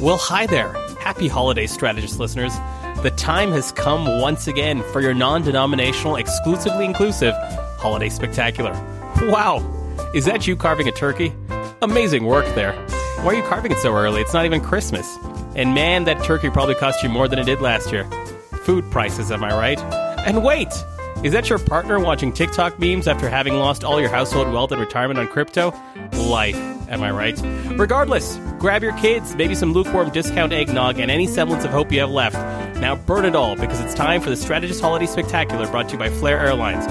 Well, hi there. Happy holiday, strategist listeners. The time has come once again for your non denominational, exclusively inclusive holiday spectacular. Wow! Is that you carving a turkey? Amazing work there. Why are you carving it so early? It's not even Christmas. And man, that turkey probably cost you more than it did last year. Food prices, am I right? And wait! Is that your partner watching TikTok memes after having lost all your household wealth and retirement on crypto? Life, am I right? Regardless, grab your kids, maybe some lukewarm discount eggnog, and any semblance of hope you have left. Now burn it all because it's time for the Strategist Holiday Spectacular brought to you by Flair Airlines.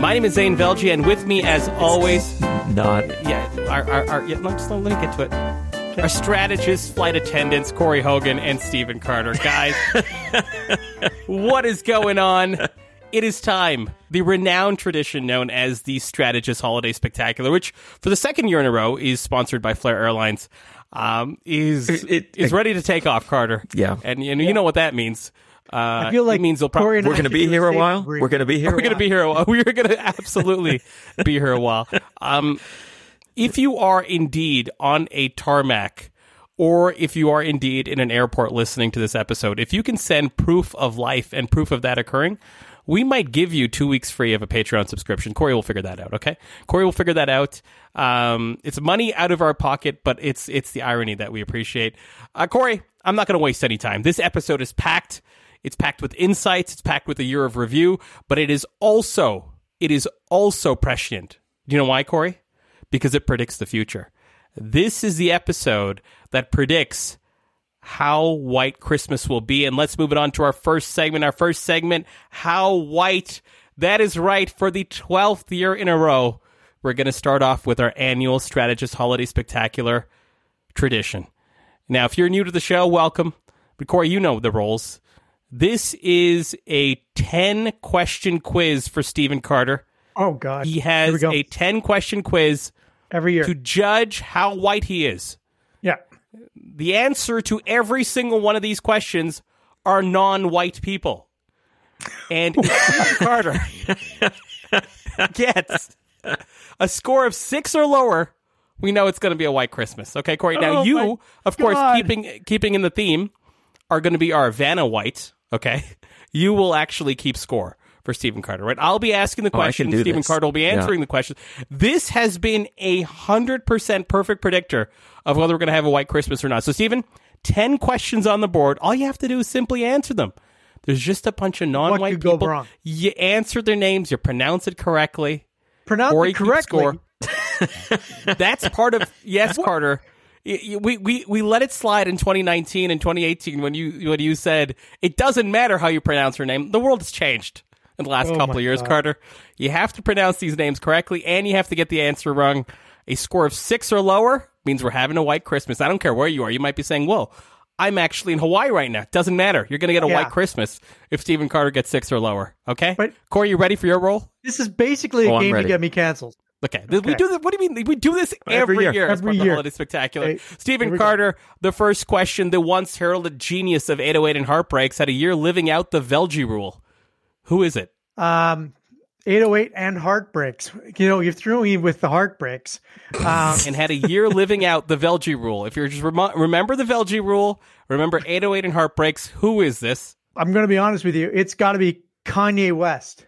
My name is Zain Velji, and with me, as always, Not. yeah, our, our, our yeah, let, just let me get to it. Our strategists, flight attendants, Corey Hogan and Stephen Carter. Guys, what is going on? It is time. The renowned tradition known as the Strategist Holiday Spectacular, which for the second year in a row is sponsored by Flair Airlines, um, is It- it- is ready to take off, Carter. Yeah. and, and you know what that means. Uh, I feel like it means they'll probably We're going to be here a while. agreement. We're going to be here. we're going to be here a while. We're going to absolutely be here a while. Um, if you are indeed on a tarmac, or if you are indeed in an airport listening to this episode, if you can send proof of life and proof of that occurring, we might give you two weeks free of a Patreon subscription. Corey will figure that out. Okay, Corey will figure that out. Um, it's money out of our pocket, but it's it's the irony that we appreciate. Uh, Corey, I'm not going to waste any time. This episode is packed. It's packed with insights. It's packed with a year of review, but it is also it is also prescient. Do you know why, Corey? Because it predicts the future. This is the episode that predicts how white Christmas will be. And let's move it on to our first segment. Our first segment, how white. That is right. For the 12th year in a row, we're going to start off with our annual Strategist Holiday Spectacular tradition. Now, if you're new to the show, welcome. But Corey, you know the roles. This is a 10 question quiz for Stephen Carter. Oh God, He has go. a 10 question quiz every year. to judge how white he is. yeah, The answer to every single one of these questions are non-white people. And if Carter gets a score of six or lower, we know it's going to be a white Christmas. Okay, Corey. Now Oh, you, of course, God. keeping keeping in the theme, are going to be our Vanna White. Okay, you will actually keep score for Stephen Carter. Right? I'll be asking the Oh, I can questions. do Stephen this. Carter will be Yeah. answering the question. This has been a hundred percent perfect predictor of whether we're going to have a white Christmas or not. So, Stephen, ten questions on the board. All you have to do is simply answer them. There's just a bunch of non-white could go people. wrong? You answer their names. You pronounce it correctly. pronounce Or it correctly. score. That's part of yes, Carter. Y- y- We, we we let it slide in 2019 and 2018 when you when you said it doesn't matter how you pronounce her name. The world has changed in the last Oh couple of years, God. Carter. You have to pronounce these names correctly, and you have to get the answer wrong. A score of six or lower means we're having a white Christmas. I don't care where you are. You might be saying, "Well, I'm actually in Hawaii right now." Doesn't matter. You're going to get a Yeah. white Christmas if Stephen Carter gets six or lower. Okay, But- Corey, you ready for your role? This is basically a Oh, I'm game to get me canceled. Okay. We do this. What do you mean? We do this every, Every year. year. as Every part of the year. Holiday Spectacular. Okay, Stephen here we go. Carter, the first question, the once heralded genius of 808 and Heartbreaks, had a year living out the Velji rule. Who is it? Um, 808 and heartbreaks. You know, you threw me with the heartbreaks. Um, And had a year living out the Velji rule. If you're just remo- remember the Velji rule, remember 808 and Heartbreaks. Who is this? I'm going to be honest with you. It's got to be Kanye West.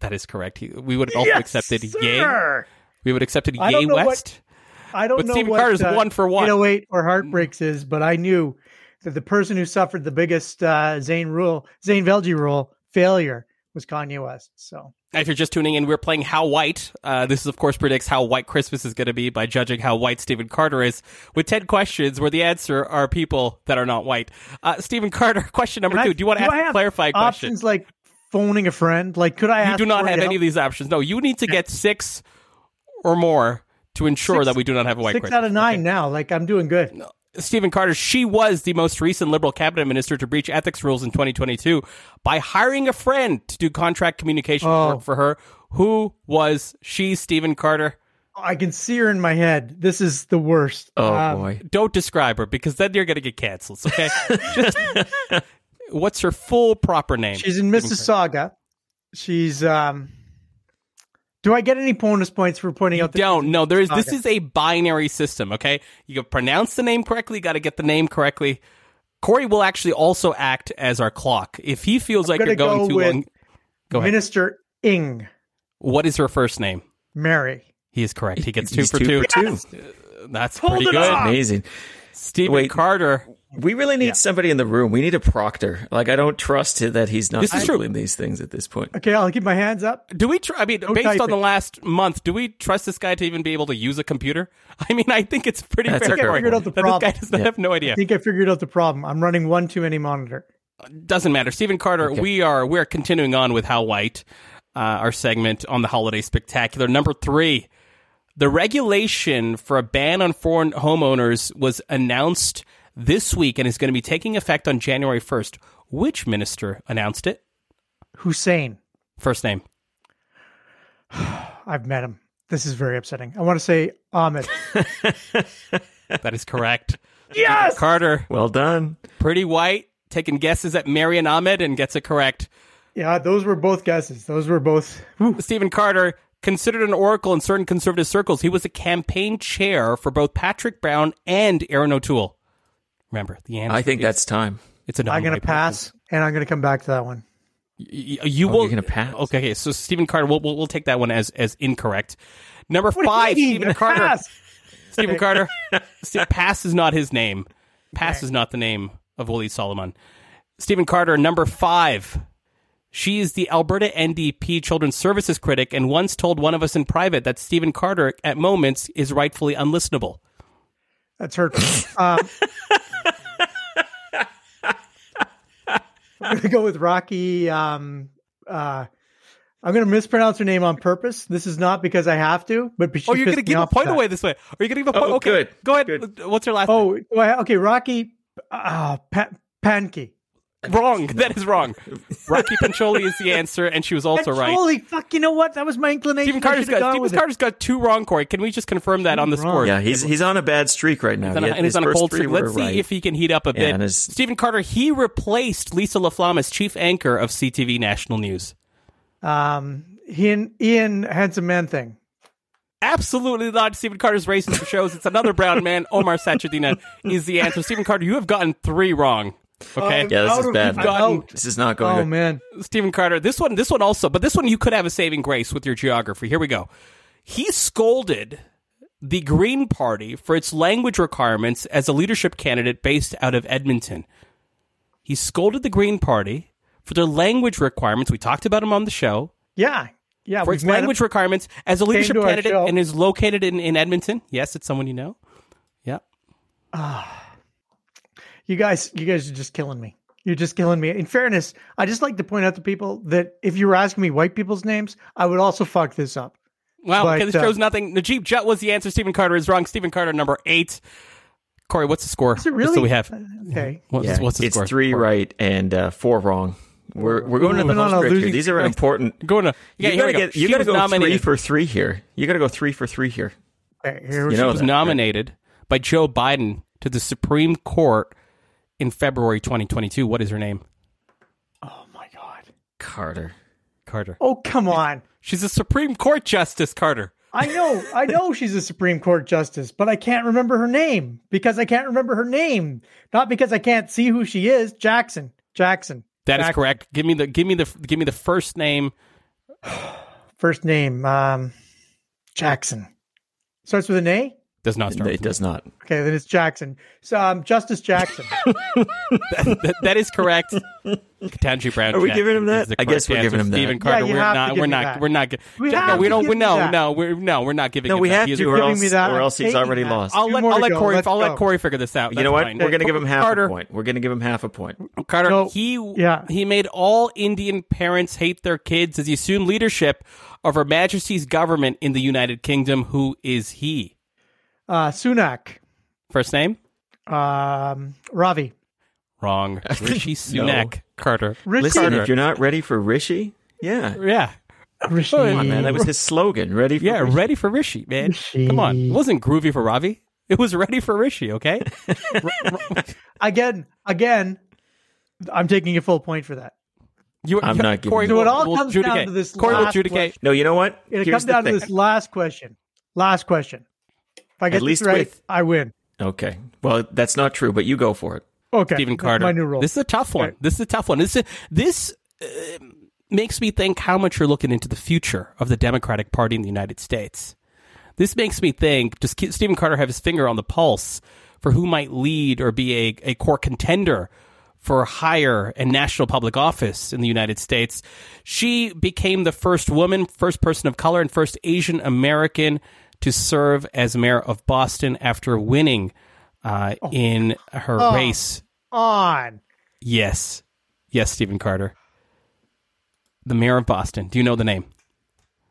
That is correct. He, we would have also Yes, accepted Ye. sir! We would have accepted I Ye know what- West. I don't But know Stephen what Carter's uh, one for one. 808 or heartbreaks is, but I knew that the person who suffered the biggest uh, Zain rule, Zain Velji rule failure was Kanye West. So If you're just tuning in, we're playing How White. Uh, this, of course, predicts how white Christmas is going to be by judging how white Stephen Carter is with 10 questions where the answer are people that are not white. Uh, Stephen Carter, question number two. I- do you want to ask a clarifying question? options like phoning a friend. Like, could I? You ask do not have any help? of these options. No, you need to get six or more to ensure Six- that we do not have a white Six Christmas. out of nine now. Like, I'm doing good. Stephen Carter, she was the most recent liberal cabinet minister to breach ethics rules in 2022 by hiring a friend to do contract communication Oh. work for her. Who was she, Stephen Carter? I can see her in my head. This is the worst. Oh Um, boy. Don't describe her because then you're going to get canceled. Okay. Just, what's her full proper name? She's in Mississauga. She's um Do I get any bonus points for pointing out? that Don't. No, there is. This Okay. is a binary system. Okay, you can pronounce the name correctly. You Got to get the name correctly. Corey will actually also act as our clock if he feels like gonna you're going go too with long. Go ahead. Minister Ng What is her first name? Mary. He is correct. He gets two He's for two. for two. That's Hold pretty good. up. Amazing. Stephen Wait. Carter. We really need somebody in the room. We need a proctor. Like I don't trust that he's not This is true. handling these things at this point. Okay, I'll keep my hands up. Do we? Tr- I mean, based type on the last month, do we trust this guy to even be able to use a computer? I mean, I think it's pretty That's fair. a fair Corey. Figured out the problem. This guy does not Yeah. have no idea. I think I figured out the problem. I'm running one too many monitor. doesn't matter. Stephen Carter, we are we are continuing on with How White, uh, our segment on the holiday spectacular. Number three, the regulation for a ban on foreign homeowners was announced this week and is going to be taking effect on January first. Which minister announced it? Hussen. First name. I've met him. This is very upsetting. I want to say Ahmed. That is correct. yes. Carter, Well done. pretty white, taking guesses at Marion Ahmed and gets it correct. Yeah, those were both guesses. Those were both. Whew. Stephen Carter, considered an oracle in certain conservative circles, he was a campaign chair for both Patrick Brown and Erin O'Toole. Remember, the answer. I think is- that's time. it's a. I'm going to pass, and I'm going to come back to that one. You, you Oh, will. you're gonna pass? Okay, okay, so Stephen Carter, we'll, we'll we'll take that one as as incorrect. Number What five. Stephen Carter. Pass. Stephen Carter. Ste- Pass is not his name. Pass is not the name of Walied Soliman. Stephen Carter, number five. She is the Alberta NDP Children's Services critic and once told one of us in private that Stephen Carter, at moments, is rightfully unlistenable. That's hurtful. um, I'm going to go with Rocky. Um, uh, I'm going to mispronounce her name on purpose. This is not because I have to, but she Oh, you're going to give a point that. away this way. Are you going to give a point? Oh, okay, good. Go ahead. Good. What's her last? Oh, well, okay. Rocky. Uh, pa- Pankey. Wrong. That is wrong. Rocky Pancholi is the answer, and she was also right. Holy fuck! You know what? That was my inclination. Stephen I Carter's got Stephen with it. Carter's got two wrong, Corey. Can we just confirm that on the Wrong. score? Yeah, he's he's on a bad streak right now. He's on a, had- and he's on a cold streak. Let's see right. if he can heat up a bit. and his- Stephen Carter, he replaced Lisa LaFlamme as chief anchor of CTV National News. Um, Ian Ian Handsome Man thing. Absolutely not. Stephen Carter's racing for shows. It's another brown man. Omar Sachedina is the answer. Stephen Carter, you have gotten three wrong. Okay. Um, yeah, this is bad. Gotten- This is not going Oh good. man. Stephen Carter, this one, this one also, but this one you could have a saving grace with your geography. Here we go. He scolded the Green Party for its language requirements as a leadership candidate based out of Edmonton. He scolded the Green Party for their language requirements. We talked about him on the show. Yeah. Yeah. For its met him. language requirements as a leadership candidate and is located in, in Edmonton. Yes, it's someone you know. Yeah. Ah. You guys, you guys are just killing me. You're just killing me. In fairness, I just like to point out to people that if you were asking me white people's names, I would also fuck this up. Wow. But, okay, this uh, shows nothing. Najib Jutt was the answer. Stephen Carter is wrong. Stephen Carter, number eight. Corey, what's the score? Is it really? So we have. Okay. What's, Yeah, what's the it's score? three Corey? right and uh, four wrong. We're we're going to the Moving on home here. These are important. Going to yeah, you here gotta go. get you gotta was go three for three here. You gotta go three for three here. Okay, here You know was that, right? nominated by Joe Biden to the Supreme Court in February 2022. What is her name? Oh my god. Carter. Carter. Oh come on. She's a Supreme Court Justice, Carter. I know, I know she's a Supreme Court justice, but I can't remember her name because I can't remember her name. Not because I can't see who she is. Jackson. Jackson. That is Jackson. correct. Give me the give me the give me the first name. First name, um, Jackson. Starts with an A. Does not start. It with does not. Okay, then it's Jackson. So, um, Justice Jackson. that, that is correct. Ketanji Brown. Are we Jackson giving him that? I guess we're giving him that. Stephen Yeah, Carter. you we're have to not. give We're not. that. We're not. We no, have we don't. give We, no, that. no. We're no. We're not giving. No, we have He to, a- or else, me that. or else he's already that. lost. I'll let I'll let. Corey. Let's I'll let. Corey figure this out. you That's know what? fine. We're gonna give him half Carter- a point. We're gonna give him half a point. Carter, No, he yeah. he made all Indian parents hate their kids as he assumed leadership of Her Majesty's government in the United Kingdom. Who is he? Uh, Sunak. First name? Um, Ravi. Wrong. Rishi Sunak. Carter. Rishi. Listen, if you're not ready for Rishi, yeah, Yeah. Rishi. Come Come on, man. That was his slogan. Ready for Yeah, Rishi. ready for Rishi, man. Rishi. Come on. It wasn't groovy for Ravi. It was ready for Rishi, okay? again, again, I'm taking a full point for that. You, I'm not giving Corey, you- So it will- all will comes down to this Corey will last adjudicate. No, you know what? It Here's comes the down to this last question. Last question. If I get least this right, with- I win. Okay. Well, that's not true, but you go for it. Okay. Stephen Carter. My new rule. This is a tough one. Okay. This is a tough one. This is, this uh, makes me think how much you're looking into the future of the Democratic Party in the United States. This makes me think does Ke- Stephen Carter have his finger on the pulse for who might lead or be a, a core contender for higher and national public office in the United States? She became the first woman, first person of color, and first Asian American to serve as mayor of Boston after winning uh, in her Oh. race On. Yes. Yes, Stephen Carter. The mayor of Boston. Do you know the name?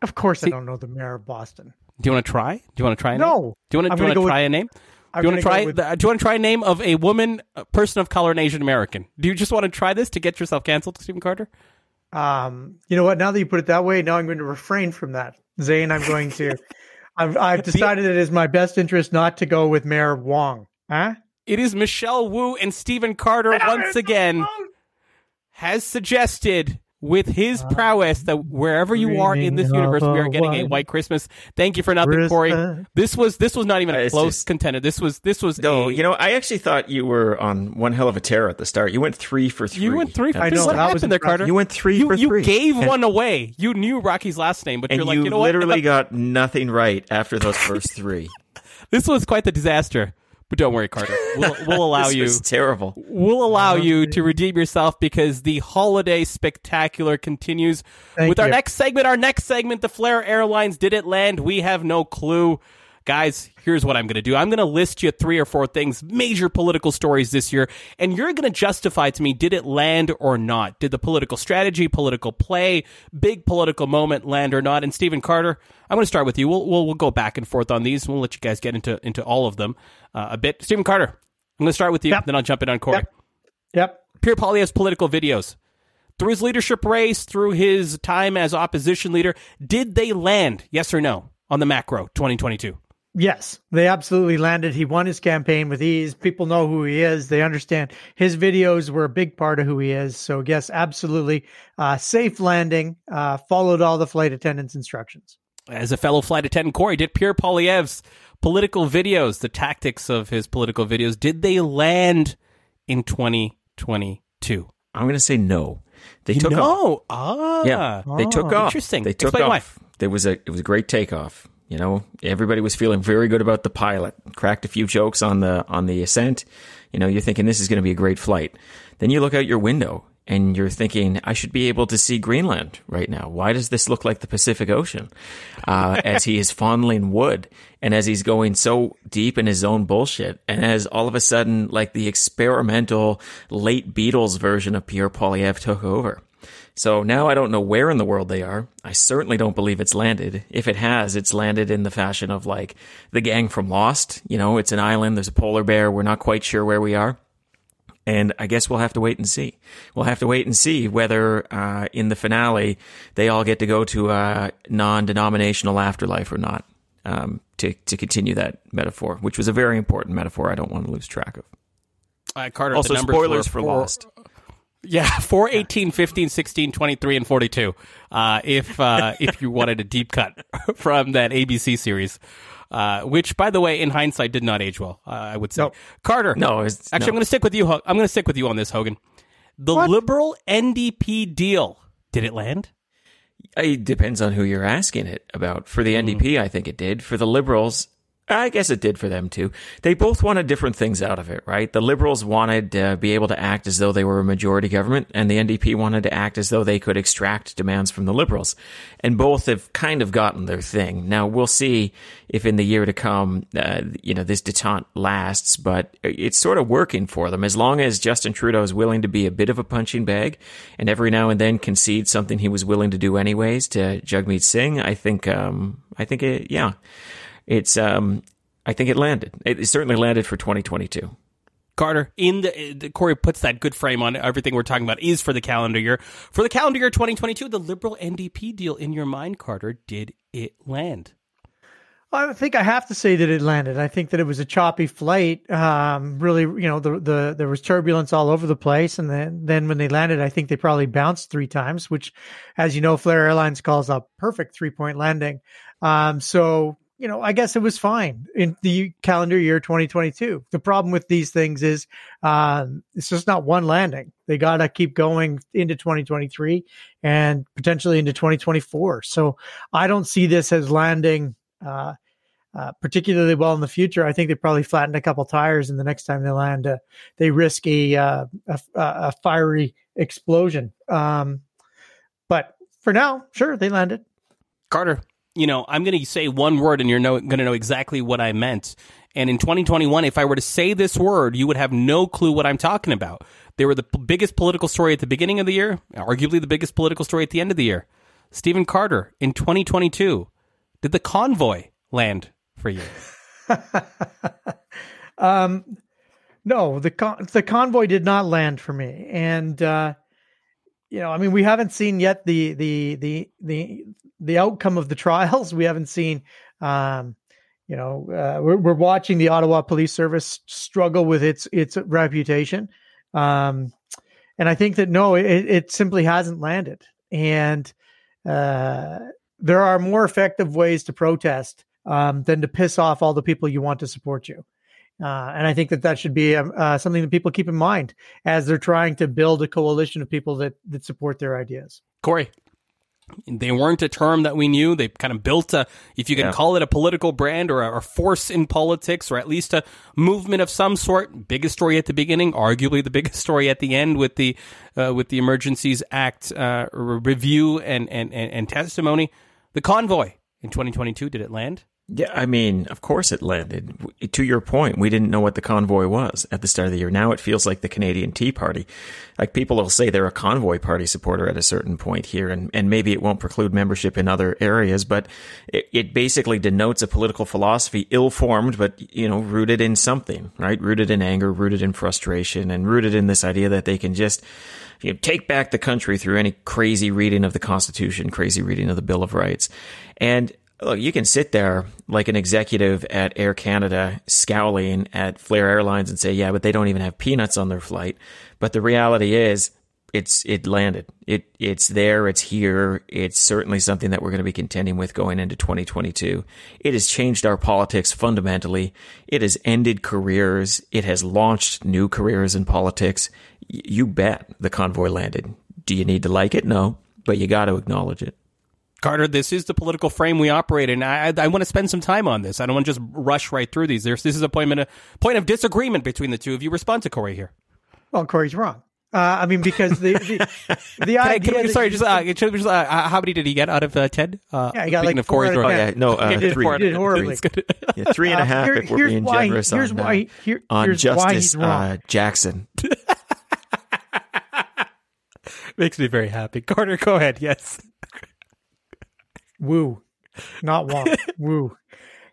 Of course, I don't know the mayor of Boston. Do you want to try? Do you want to try a name? No. Do you want to, do you want to try with- a name? Do you want to try? with- the, do you want to try a name of a woman, a person of color, and Asian American? Do you just want to try this to get yourself canceled, Stephen Carter? Um, you know what? Now that you put it that way, now I'm going to refrain from that. Zain, I'm going to. I've, I've decided it is my best interest not to go with Mayor Wong. Huh? It is Michelle Wu and Stephen Carter once again has suggested with his prowess that wherever you are in this universe, we are getting a white white Christmas. Thank you for nothing, Corey. This was this was not even Uh, a it's close just- contender. This was this was No, a, you know, I actually thought you were on one hell of a tear at the start. You went three for three. You went three for I three. know, What that was happened there. Carter? You went three you, for you three. gave And- one away. You knew Rocky's last name, but And you're like, you, you know what? literally got nothing right after those first three. this was quite the disaster. But don't worry, Carter. We'll, we'll allow this you. was terrible. We'll allow you to redeem yourself because the holiday spectacular continues Thank with our you. next segment. Our next segment, the Flair Airlines did it land? We have no clue. Guys, here's what I'm going to do. I'm going to list you three or four things, major political stories this year, and you're going to justify to me did it land or not? Did the political strategy, political play, big political moment land or not? And Stephen Carter, I'm going to start with you. We'll, we'll, we'll go back and forth on these. We'll let you guys get into, into all of them uh, a bit. Stephen Carter, I'm going to start with you, Yep. then I'll jump in on Corey. Yep. Yep. Pierre Poilievre's political videos, through his leadership race, through his time as opposition leader, did they land? Yes or no on the macro 2022? Yes, they absolutely landed. He won his campaign with ease. People know who he is. They understand his videos were a big part of who he is. So, yes, absolutely. Uh, safe landing, uh, followed all the flight attendants' instructions. As a fellow flight attendant, Corey, did Pierre Poilievre's political videos, the tactics of his political videos, did they land in 2022? I'm going to say no. They took off. no. Ah. Yeah, they took Oh, off. interesting. They took Explain why. off. There was a it was a great takeoff. You know, everybody was feeling very good about the pilot. Cracked a few jokes on the on the ascent. You know, you're thinking this is going to be a great flight. Then you look out your window and you're thinking, I should be able to see Greenland right now. Why does this look like the Pacific Ocean? Uh, as he is fondling wood and as he's going so deep in his own bullshit, and as all of a sudden, like the experimental late Beatles version of Pierre Poilievre took over. So now I don't know where in the world they are. I certainly don't believe it's landed. If it has, it's landed in the fashion of like the gang from Lost. You know, it's an island, there's a polar bear, we're not quite sure where we are. And I guess we'll have to wait and see. We'll have to wait and see whether uh, in the finale they all get to go to a non-denominational afterlife or not. Um, to to continue that metaphor, which was a very important metaphor, I don't want to lose track of. Uh, Carter, Also, the numbers spoilers were for four- Lost. Yeah, 4, 18, 15, 16, 23, and 42. Uh, if, uh, if you wanted a deep cut from that ABC series. Uh, which, by the way, in hindsight, did not age well. Uh, I would say. Nope. Carter. No, actually, no. I'm going to stick with you. Ho- I'm going to stick with you on this, Hogan. The liberal NDP deal did it land? It depends on who you're asking it about. For the NDP, I think it did. For the Liberals, I guess it did for them too. They both wanted different things out of it, right? The Liberals wanted to be able to act as though they were a majority government, and the NDP wanted to act as though they could extract demands from the Liberals. And both have kind of gotten their thing. Now, we'll see if in the year to come, uh, you know, this detente lasts, but it's sort of working for them. As long as Justin Trudeau is willing to be a bit of a punching bag and every now and then concede something he was willing to do anyways to Jagmeet Singh, I think, um, I think it, yeah it's um I think it landed. It certainly landed for 2022. Carter, in the, the Corey puts that good frame on everything we're talking about is for the calendar year. For the calendar year 2022, the liberal NDP deal in your mind, Carter, did it land? I think I have to say that it landed. I think that it was a choppy flight. Um, really, you know, the, the, there was turbulence all over the place. And then, then when they landed, I think they probably bounced three times, which, as you know, Flair Airlines calls a perfect three point landing. Um, so, you know, I guess it was fine in the calendar year 2022. The problem with these things is, um, it's just not one landing. They got to keep going into 2023 and potentially into 2024. So I don't see this as landing, uh, uh, particularly well in the future. I think they probably flattened a couple tires, and the next time they land, uh, they risk a, uh, a, a fiery explosion. Um, but for now, sure, they landed. Carter, you know, I'm going to say one word, and you're going to know exactly what I meant. And in 2021, if I were to say this word, you would have no clue what I'm talking about. They were the p- biggest political story at the beginning of the year, arguably the biggest political story at the end of the year. Stephen Carter in 2022. Did the convoy land for you? um, no, the con- the convoy did not land for me, and uh, you know, I mean, we haven't seen yet the the the the the outcome of the trials. We haven't seen. Um, you know, uh, we're, we're watching the Ottawa Police Service struggle with its its reputation, um, and I think that no, it, it simply hasn't landed. And uh, there are more effective ways to protest um, than to piss off all the people you want to support you. Uh, and I think that that should be um, uh, something that people keep in mind as they're trying to build a coalition of people that that support their ideas. Corey, they weren't a term that we knew. They kind of built a, if you can Yeah. call it a political brand or a, a force in politics, or at least a movement of some sort. Biggest story at the beginning, arguably the biggest story at the end with the uh, with the Emergencies Act uh, re- review and, and and and testimony. The convoy in 2022 did it land? Yeah, I mean, of course it landed. To your point, we didn't know what the convoy was at the start of the year. Now it feels like the Canadian Tea Party. Like people will say they're a convoy party supporter at a certain point here, and, and maybe it won't preclude membership in other areas, but it, it basically denotes a political philosophy ill-formed, but, you know, rooted in something, right? Rooted in anger, rooted in frustration, and rooted in this idea that they can just, you know, take back the country through any crazy reading of the Constitution, crazy reading of the Bill of Rights. And look, you can sit there like an executive at Air Canada scowling at Flair Airlines and say, yeah, but they don't even have peanuts on their flight. But the reality is, it's it landed. It it's there. It's here. It's certainly something that we're going to be contending with going into 2022. It has changed our politics fundamentally. It has ended careers. It has launched new careers in politics. You bet the convoy landed. Do you need to like it? No, but you got to acknowledge it. Carter, this is the political frame we operate in. I, I, I want to spend some time on this. I don't want to just rush right through these. There's, this is a point, a point of disagreement between the two of you. Respond to Corey here. Well, Corey's wrong. Uh, I mean, because the the, the Can I, idea. can I, that sorry, just, uh, just, just, uh, how many did he get out of uh, ten? Uh, Yeah, he got like of four Corey's out of wrong. Oh yeah, no, uh, Okay, did three. four did horribly. It's. Yeah, three and a Uh, here- if we're being why- generous here's on, why- uh, here- on here's Justice he's uh, Jackson. Makes me very happy. Carter, go ahead. Yes. Woo, not wrong. Woo.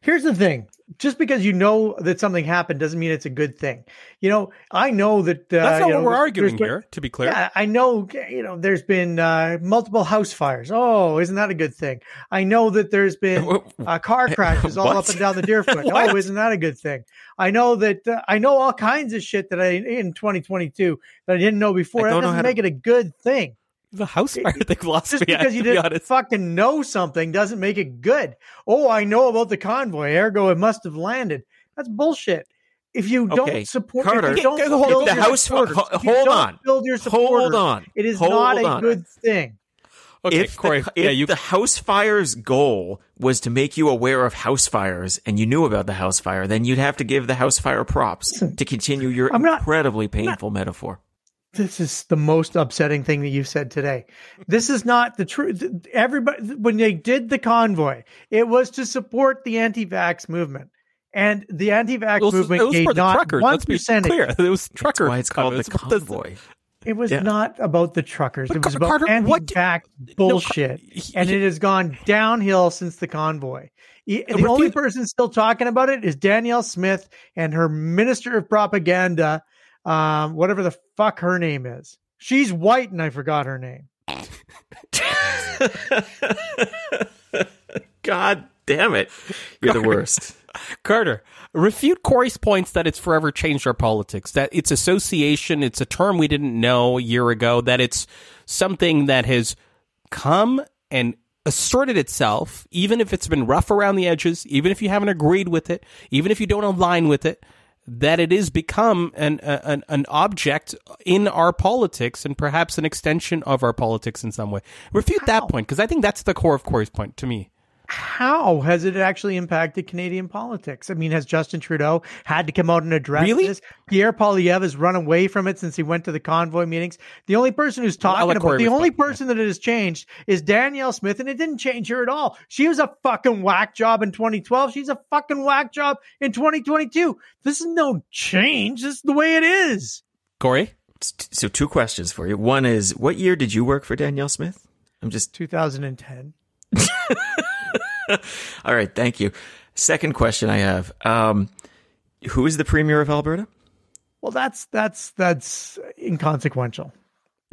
Here's the thing. Just because you know that something happened doesn't mean it's a good thing. You know, I know that. Uh, That's not what know, we're arguing been- here, to be clear. Yeah, I know. You know, there's been uh, multiple house fires. Oh, isn't that a good thing? I know that there's been uh, car crashes all up and down the Deerfoot. Oh, isn't that a good thing? I know that uh, I know all kinds of shit that I in 2022 that I didn't know before. I That doesn't how to- make it a good thing. The house fire thing lost Just me. Because you to be didn't honest. fucking know something doesn't make it good. Oh, I know about the convoy, ergo it must have landed. That's bullshit. If you don't Okay, support, Carter, if you don't hold- build the your house- supporters, ho- if you hold on. build your supporters, Hold on. It is Hold not a on. good thing. Okay, if Corey. the, yeah, you. the house fire's goal was to make you aware of house fires and you knew about the house fire, then you'd have to give the house fire props to continue your I'm not- incredibly painful metaphor. This is the most upsetting thing that you've said today. This is not the truth. Everybody, when they did the convoy, it was to support the anti-vax movement, and the anti-vax was, movement it was for gave the not truckers. one Let's percentage. clear. It was trucker. That's why it's called the convoy. It was Yeah. not about the truckers. But it was Car- about Carter, what do- anti-vax bullshit, he- and he- it has gone downhill since the convoy. The only the- person still talking about it is Danielle Smith and her minister of propaganda, um, whatever the fuck her name is. She's white, and I forgot her name. God Damn it. You're the worst. Carter, refute Corey's points that it's forever changed our politics, that it's association, it's a term we didn't know a year ago, that it's something that has come and asserted itself, even if it's been rough around the edges, even if you haven't agreed with it, even if you don't align with it, that it has become an, an, an object in our politics and perhaps an extension of our politics in some way. Refute that point, because I think that's the core of Corey's point to me how has it actually impacted Canadian politics? I mean, has Justin Trudeau had to come out and address really? this? Pierre Poilievre has run away from it since he went to the convoy meetings. The only person who's talking well, about the only person that it has changed is Danielle Smith, and it didn't change her at all. She was a fucking whack job in 2012. She's a fucking whack job in 2022. This is no change. This is the way it is. Corey? So, two questions for you. One is, what year did you work for Danielle Smith? I'm just 2010. All right, thank you. Second question I have: um, Who is the premier of Alberta? Well, that's that's that's inconsequential.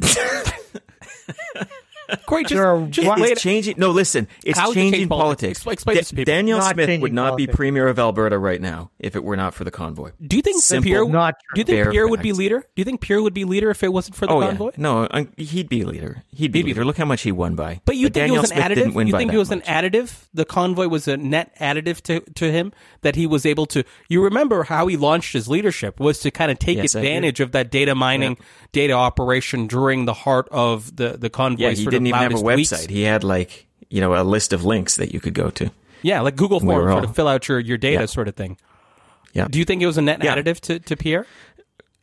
Corey, just, just it's changing. No, listen, it's changing politics. politics. Explain, explain da- Danielle not Smith would not politics. be premier of Alberta right now if it were not for the convoy. Do you think Simple, Pierre? not do you think Bare Pierre would be leader? Do you think Pierre would be leader if it wasn't for the oh convoy? yeah, no, I, he'd be leader. He'd be He'd be leader. Look how much he won by. But you think Danielle it was an Smith additive? You think it was much. an additive? The convoy was a net additive to, to him that he was able to. You remember how he launched his leadership was to kind of take Yes, advantage of that data mining, data operation during the heart of the the convoy. Yeah, he sort didn't even have a website. weeks. He had like you know a list of links that you could go to. Yeah, like Google We were sort all- of fill out your, your data Yeah. sort of thing. Yeah. Do you think it was a net Yeah. additive to, to Pierre?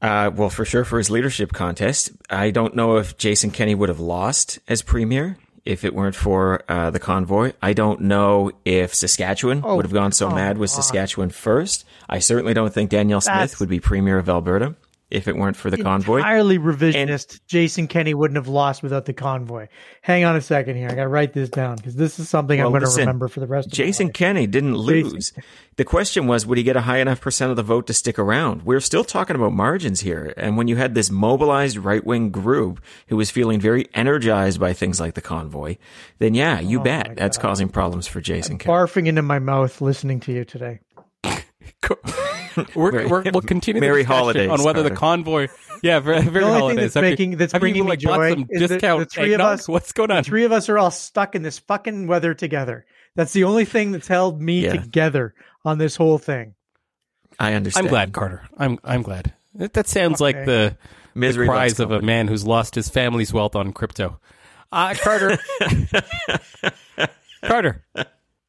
Uh, well, for sure for his leadership contest. I don't know if Jason Kenney would have lost as premier if it weren't for uh, the convoy. I don't know if Saskatchewan Oh, would have gone so come mad with. Saskatchewan first. I certainly don't think Danielle Smith That's- would be premier of Alberta if it weren't for the convoy. Entirely revisionist. Jason Kenney wouldn't have lost without the convoy. Hang on a second here. I got to write this down because this is something I'm going to remember for the rest of Jason my life. Kenney didn't Jason lose. The question was, would he get a high enough percent of the vote to stick around? We're still talking about margins here. And when you had this mobilized right wing group who was feeling very energized by things like the convoy, then yeah, you Oh bet that's causing problems for Jason Kenney. Barfing into my mouth listening to you today. We're, Merry- we're, we'll continue the Merry holidays, on whether the convoy. Yeah, very, very The only thing holidays. that's Have you- making that's have you, bringing like, bought joy some is discount the three of us. What's going on? The three of us are all stuck in this fucking weather together. That's the only thing that's held me Yeah. together on this whole thing. I understand. I'm glad, Carter. I'm I'm glad. That, that sounds like the, Misery the cries of a man who's lost his family's wealth on crypto. Uh, Carter, Carter,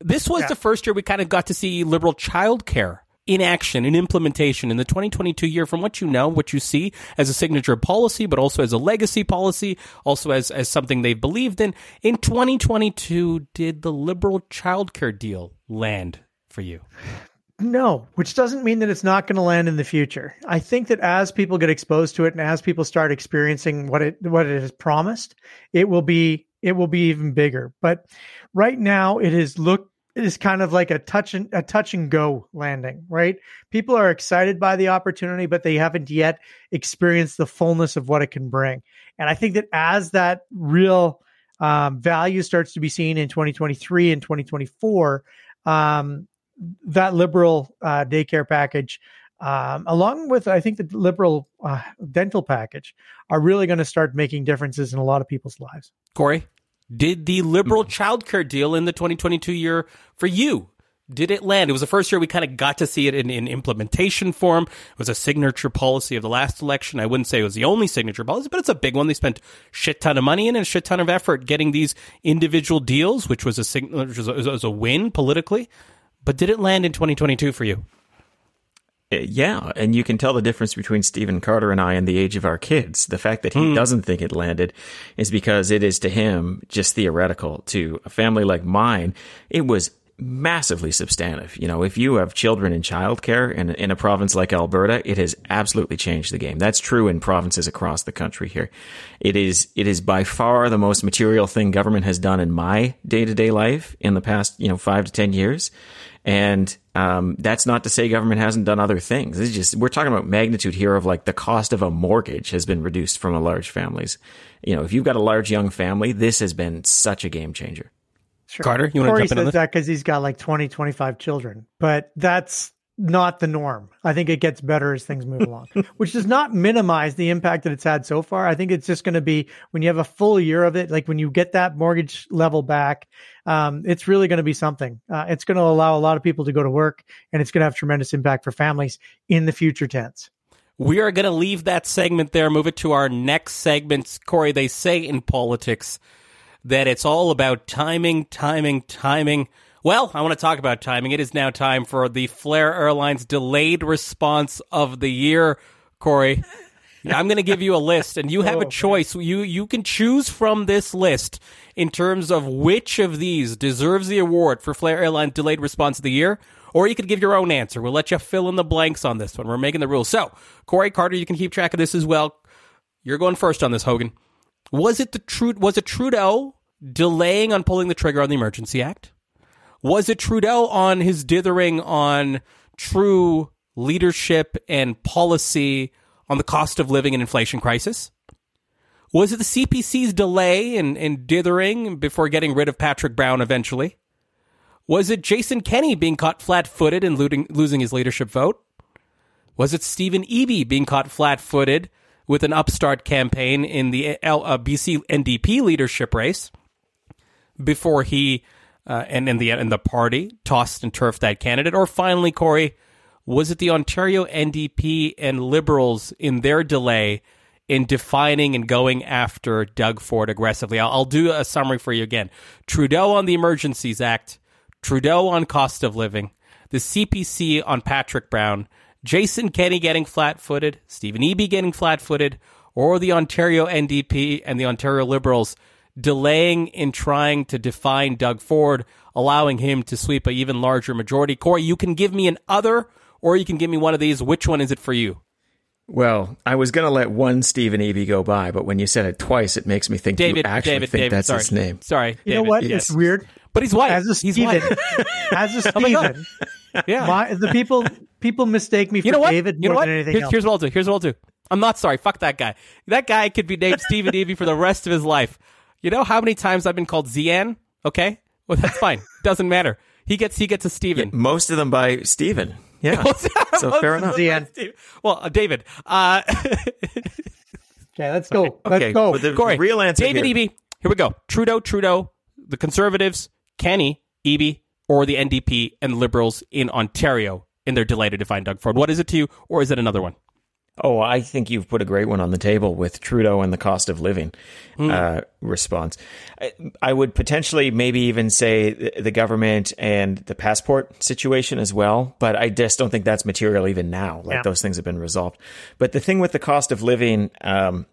this was Yeah. the first year we kind of got to see liberal childcare in action, in implementation in the 2022 year. From what you know, what you see as a signature policy, but also as a legacy policy, also as as something they've believed in. In 2022, did the liberal childcare deal land for you? No, which doesn't mean that it's not going to land in the future. I think that as people get exposed to it and as people start experiencing what it what it has promised, it will be it will be even bigger. But right now, it has it is kind of like a touch and a touch and go landing. Right? People are excited by the opportunity, but they haven't yet experienced the fullness of what it can bring. And I think that as that real um, value starts to be seen in 2023 and 2024. Um, that liberal uh, daycare package, um, along with I think the liberal uh, dental package, are really going to start making differences in a lot of people's lives. Corey, did the liberal mm-hmm. childcare deal in the 2022 year for you? Did it land? It was the first year we kind of got to see it in, in implementation form. It was a signature policy of the last election. I wouldn't say it was the only signature policy, but it's a big one. They spent shit ton of money in and a shit ton of effort getting these individual deals, which was a sig- which was a, was a win politically. But did it land in 2022 for you? Yeah, and you can tell the difference between Stephen Carter and I and the age of our kids. The fact that he hmm. doesn't think it landed is because it is to him just theoretical. To a family like mine, it was massively substantive. You know, if you have children in childcare in, in a province like Alberta, it has absolutely changed the game. That's true in provinces across the country here. It is, it is by far the most material thing government has done in my day to day life in the past, you know, five to 10 years. And um, that's not to say government hasn't done other things. It's just we're talking about magnitude here of like the cost of a mortgage has been reduced from a large families. You know, if you've got a large young family, this has been such a game changer. Sure. Carter, you want to Corey jump in on says this? that because he's got like 20, 25 children, but that's not the norm. I think it gets better as things move along, which does not minimize the impact that it's had so far. I think it's just going to be when you have a full year of it, like when you get that mortgage level back, um, it's really going to be something. Uh, it's going to allow a lot of people to go to work and it's going to have tremendous impact for families in the future tense. We are going to leave that segment there, move it to our next segment. Corey, they say in politics that it's all about timing, timing, timing. Well, I want to talk about timing. It is now time for the Flair Airlines delayed response of the year, Corey. I'm going to give you a list, and you have a choice. You you can choose from this list in terms of which of these deserves the award for Flair Airlines delayed response of the year, or you could give your own answer. We'll let you fill in the blanks on this one. We're making the rules. So, Corey Carter, you can keep track of this as well. You're going first on this, Hogan. Was it the Tru- was it Trudeau delaying on pulling the trigger on the Emergency Act? Was it Trudeau on his dithering on true leadership and policy on the cost of living and inflation crisis? Was it the CPC's delay in, in dithering before getting rid of Patrick Brown eventually? Was it Jason Kenney being caught flat footed and looting, losing his leadership vote? Was it Stephen Eby being caught flat footed with an upstart campaign in the L, uh, BC NDP leadership race before he uh, and in the and the party tossed and turfed that candidate? Or finally, Corey, was it the Ontario NDP and Liberals in their delay in defining and going after Doug Ford aggressively? I'll, I'll do a summary for you again. Trudeau on the Emergencies Act, Trudeau on cost of living, the CPC on Patrick Brown, Jason Kenney getting flat footed, Stephen Eby getting flat footed, or the Ontario NDP and the Ontario Liberals delaying in trying to define Doug Ford, allowing him to sweep an even larger majority. Corey, you can give me an other, or you can give me one of these. Which one is it for you? Well, I was going to let one Stephen Eby go by, but when you said it twice, it makes me think David, you actually David, think David. that's sorry. his name. Sorry. You know what? yes. It's weird. But he's white. As a he's Steven, as a Oh. Steven, Yeah. my, the people people mistake me for you know what? David you know more what? than anything Here's, else. here's what I'll do. Here's what I'll do. I'm not sorry. Fuck that guy. That guy could be named Stephen Eby for the rest of his life. You know how many times I've been called Zian? Okay, well that's fine. Doesn't matter. He gets he gets a Stephen. Most of them by Stephen. Yeah. so fair enough. Zian. Well, uh, David. Uh, Okay, let's go. Let's Okay, go. but the Corey, real answer David here, Eby. Here we go. Trudeau, Trudeau, the Conservatives, Kenney, Eby, or the NDP and Liberals in Ontario in their delay to define Doug Ford. What is it to you, or is it another one? Oh, I think you've put a great one on the table with Trudeau and the cost of living uh, response. I, I would potentially maybe even say the, the government and the passport situation as well, but I just don't think that's material even now. Like Yeah. those things have been resolved. But the thing with the cost of living, um,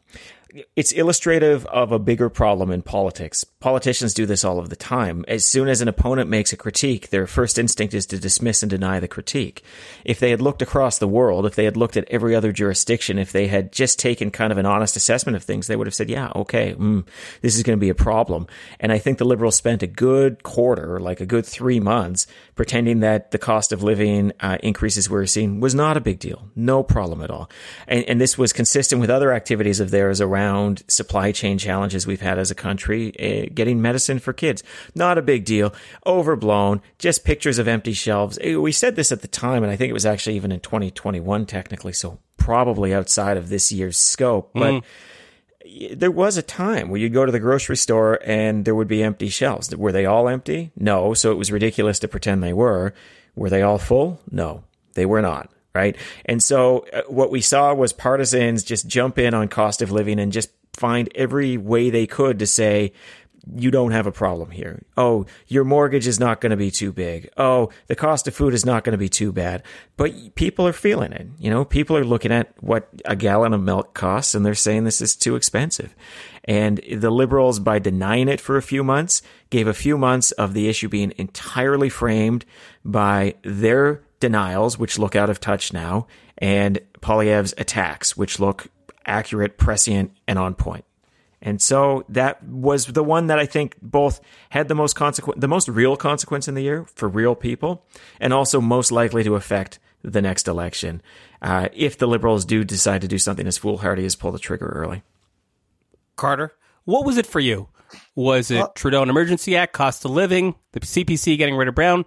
it's illustrative of a bigger problem in politics. Politicians do this all of the time. As soon as an opponent makes a critique, their first instinct is to dismiss and deny the critique. If they had looked across the world, if they had looked at every other jurisdiction, if they had just taken kind of an honest assessment of things, they would have said, yeah, okay, mm, this is going to be a problem. And I think the Liberals spent a good quarter, like a good three months, pretending that the cost of living uh, increases we were seeing was not a big deal. No problem at all. And, and this was consistent with other activities of theirs around supply chain challenges we've had as a country, uh, getting medicine for kids. Not a big deal. Overblown. Just pictures of empty shelves. Uh, We said this at the time, and I think it was actually even in 2021, technically, so probably outside of this year's scope. But there was a time where you'd go to the grocery store and there would be empty shelves. Were they all empty? No. So it was ridiculous to pretend they were. Were they all full? No, they were not. Right. And so uh, what we saw was partisans just jump in on cost of living and just find every way they could to say, you don't have a problem here. Oh, your mortgage is not going to be too big. Oh, the cost of food is not going to be too bad. But people are feeling it. You know, people are looking at what a gallon of milk costs and they're saying this is too expensive. And the liberals, by denying it for a few months, gave a few months of the issue being entirely framed by their denials, which look out of touch now, and Poilievre's attacks, which look accurate, prescient, and on point. And so that was the one that I think both had the most consequent, the most real consequence in the year for real people, and also most likely to affect the next election uh, if the Liberals do decide to do something as foolhardy as pull the trigger early. Carter, what was it for you? Was it Trudeau and Emergency Act, cost of living, the CPC getting rid of Brown,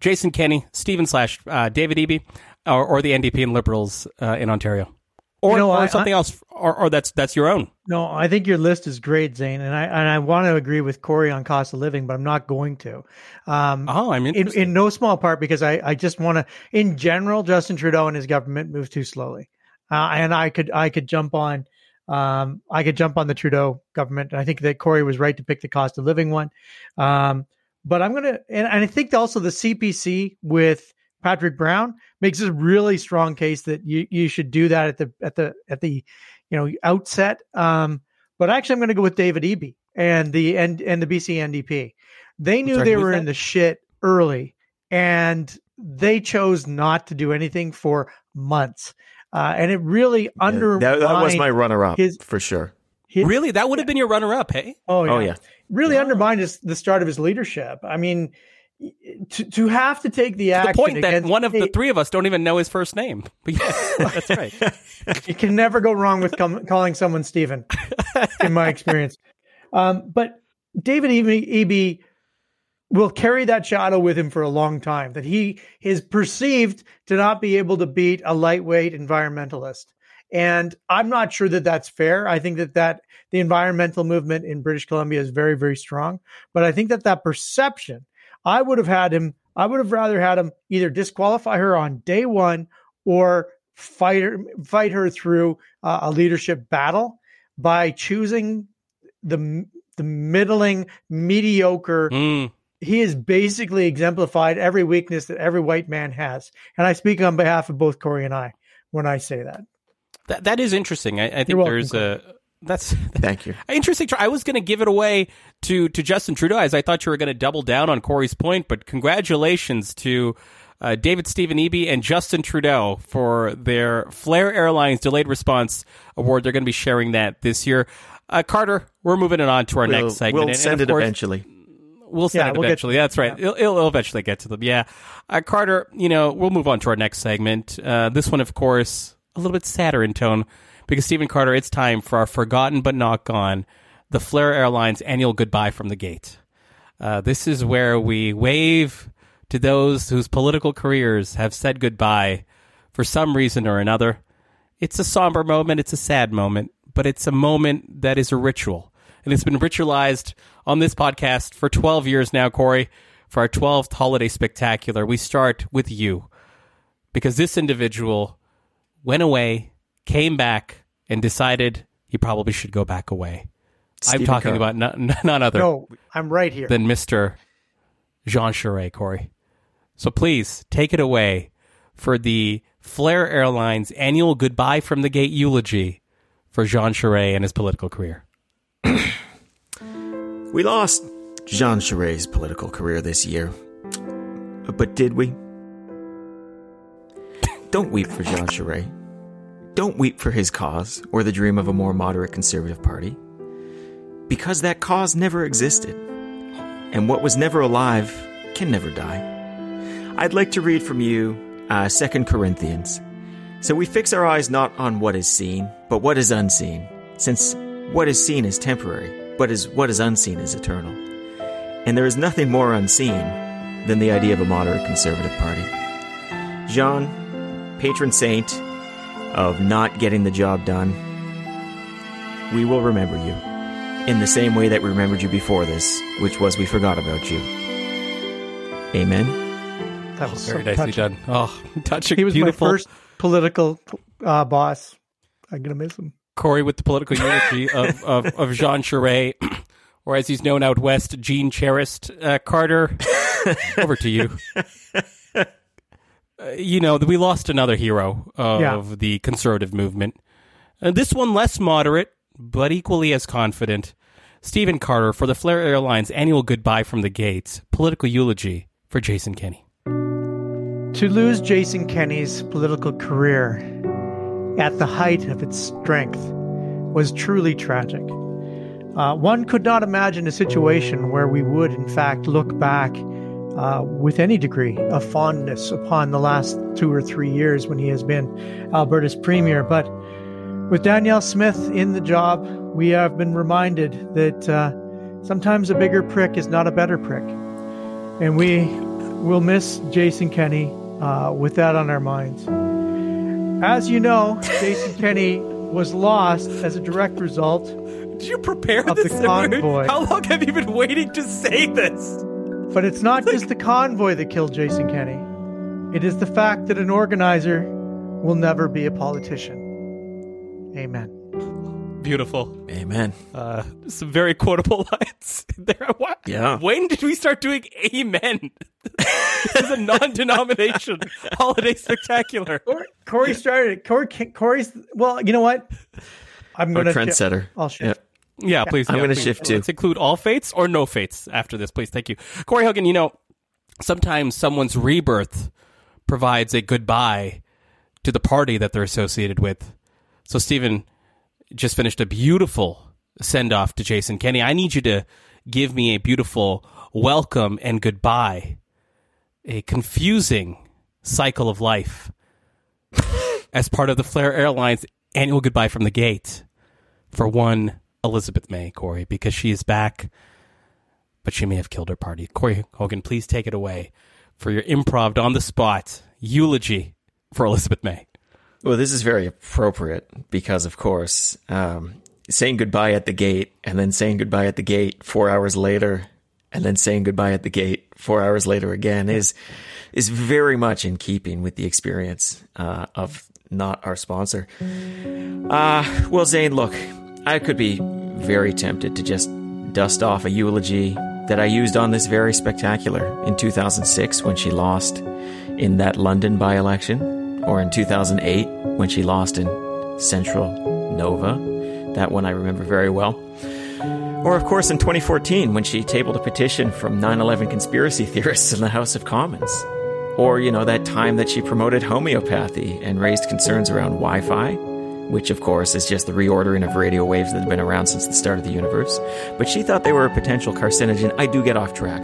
Jason Kenney, Stephen slash uh, David Eby, or, or the NDP and Liberals uh, in Ontario, or, You know, or I- something I- else, or, or that's that's your own. No, I think your list is great, Zain, and I and I want to agree with Corey on cost of living, but I'm not going to. Um, Oh, I'm in, in no small part because I, I just want to in general Justin Trudeau and his government move too slowly uh, and I could I could jump on um, I could jump on the Trudeau government and I think that Corey was right to pick the cost of living one um, but I'm gonna and, and I think also the CPC with Patrick Brown makes a really strong case that you you should do that at the at the at the you know outset um, but actually I'm going to go with David Eby and the and and the BC NDP they knew sorry, they were in the shit early and they chose not to do anything for months. Uh, and it really Yeah, undermined that, that was my runner-up his- for sure. his- really, that would have been your runner-up, hey? oh yeah, Oh yeah, really Wow. undermined his, the start of his leadership. I mean, to to have to take the To the point that one of the three of us don't even know his first name. But yes, that's right. you can never go wrong with com- calling someone Stephen, in my experience. Um, but David Eby, Eby will carry that shadow with him for a long time. That he is perceived to not be able to beat a lightweight environmentalist, and I'm not sure that that's fair. I think that that the environmental movement in British Columbia is very very strong, but I think that that perception, I would have had him. I would have rather had him either disqualify her on day one or fight her, fight her through uh, a leadership battle by choosing the the middling mediocre Mm. he has basically exemplified every weakness that every white man has and i speak on behalf of both corey and i when i say that That that is interesting. I, I think welcome, there's a that's thank you. interesting. I was going to give it away to to Justin Trudeau as I thought you were going to double down on Corey's point, but congratulations to uh, David Stephen Eby and Justin Trudeau for their Flair Airlines Delayed Response Award. They're going to be sharing that this year. Uh, Carter, we're moving it on to our We'll, next segment. we'll And- and send of it course- eventually. We'll send Yeah, it we'll get- That's right. It'll, it'll eventually get to them. Yeah. Uh, Carter, you know, we'll move on to our next segment. Uh, this one, of course, a little bit sadder in tone because Stephen Carter, it's time for our forgotten but not gone, the Flair Airlines annual goodbye from the gate. Uh, this is where we wave to those whose political careers have said goodbye for some reason or another. It's a somber moment, it's a sad moment, but it's a moment that is a ritual. And it's been ritualized on this podcast for 12 years now, Corey. For our 12th holiday spectacular, we start with you because this individual went away, came back, and decided he probably should go back away. I'm talking Carter. about none, none other no i'm right here than Mr. Jean Charest, Corey. So please take it away for the Flair Airlines annual goodbye from the gate eulogy for Jean Charest and his political career. We lost Jean Charest's political career this year. But did we? Don't weep for Jean Charest. Don't weep for his cause or the dream of a more moderate conservative party. Because that cause never existed. And what was never alive can never die. I'd like to read from you uh, 2 Corinthians. So we fix our eyes not on what is seen, but what is unseen, since what is seen is temporary, but is what is unseen is eternal. And there is nothing more unseen than the idea of a moderate conservative party. Jean, patron saint of not getting the job done, we will remember you in the same way that we remembered you before this, which was we forgot about you. Amen. that was so Very nicely touching. done. Oh, touching, he was beautiful. my first political uh, boss i'm gonna miss him Corey with the political eulogy of, of, of Jean Charest, or as he's known out west, Jean Charest. Uh, Carter, over to you. Uh, you know, we lost another hero of Yeah. the conservative movement. Uh, this one less moderate, but equally as confident. Stephen Carter for the Flair Airlines annual goodbye from the gates, political eulogy for Jason Kenney. To lose Jason Kenney's political career at the height of its strength was truly tragic. Uh, one could not imagine a situation where we would, in fact, look back uh, with any degree of fondness upon the last two or three years when he has been Alberta's premier. But with Danielle Smith in the job, we have been reminded that uh, sometimes a bigger prick is not a better prick. And we will miss Jason Kenney uh, with that on our minds. As you know, Jason Kenney was lost as a direct result. Did you prepare Of this? the convoy. How long have you been waiting to say this? But it's not just the convoy that killed Jason Kenney. It is the fact that an organizer will never be a politician. Amen. Beautiful. Amen. Uh, some very quotable lines there. What? Yeah. When did we start doing Amen as a non-denomination holiday spectacular? Corey, Corey started it. Corey, Corey's, well, you know what? I'm Our going to. trendsetter. I'll shift. Yeah, please. I'm yeah, gonna shift to. Let's include all fates or no fates after this, please. Thank you, Corey Hogan. You know, sometimes someone's rebirth provides a goodbye to the party that they're associated with. So, Stephen just finished a beautiful send off to Jason Kenney. I need you to give me a beautiful welcome and goodbye, a confusing cycle of life as part of the Flair Airlines annual goodbye from the gate for one Elizabeth May, Corey, because she is back, but she may have killed her party. Corey Hogan, please take it away for your improv on the spot eulogy for Elizabeth May. Well, this is very appropriate because, of course, um, saying goodbye at the gate and then saying goodbye at the gate four hours later and then saying goodbye at the gate four hours later again is is very much in keeping with the experience uh, of not our sponsor. Uh, well, Zain, look, I could be very tempted to just dust off a eulogy that I used on this very spectacular in 2006 when she lost in that London by election, or in 2008 when she lost in Central Nova. That one I remember very well. Or, of course, in 2014 when she tabled a petition from 9 11 conspiracy theorists in the House of Commons. Or, you know, that time that she promoted homeopathy and raised concerns around Wi Fi, which, of course, is just the reordering of radio waves that have been around since the start of the universe. But she thought they were a potential carcinogen. I do get off track.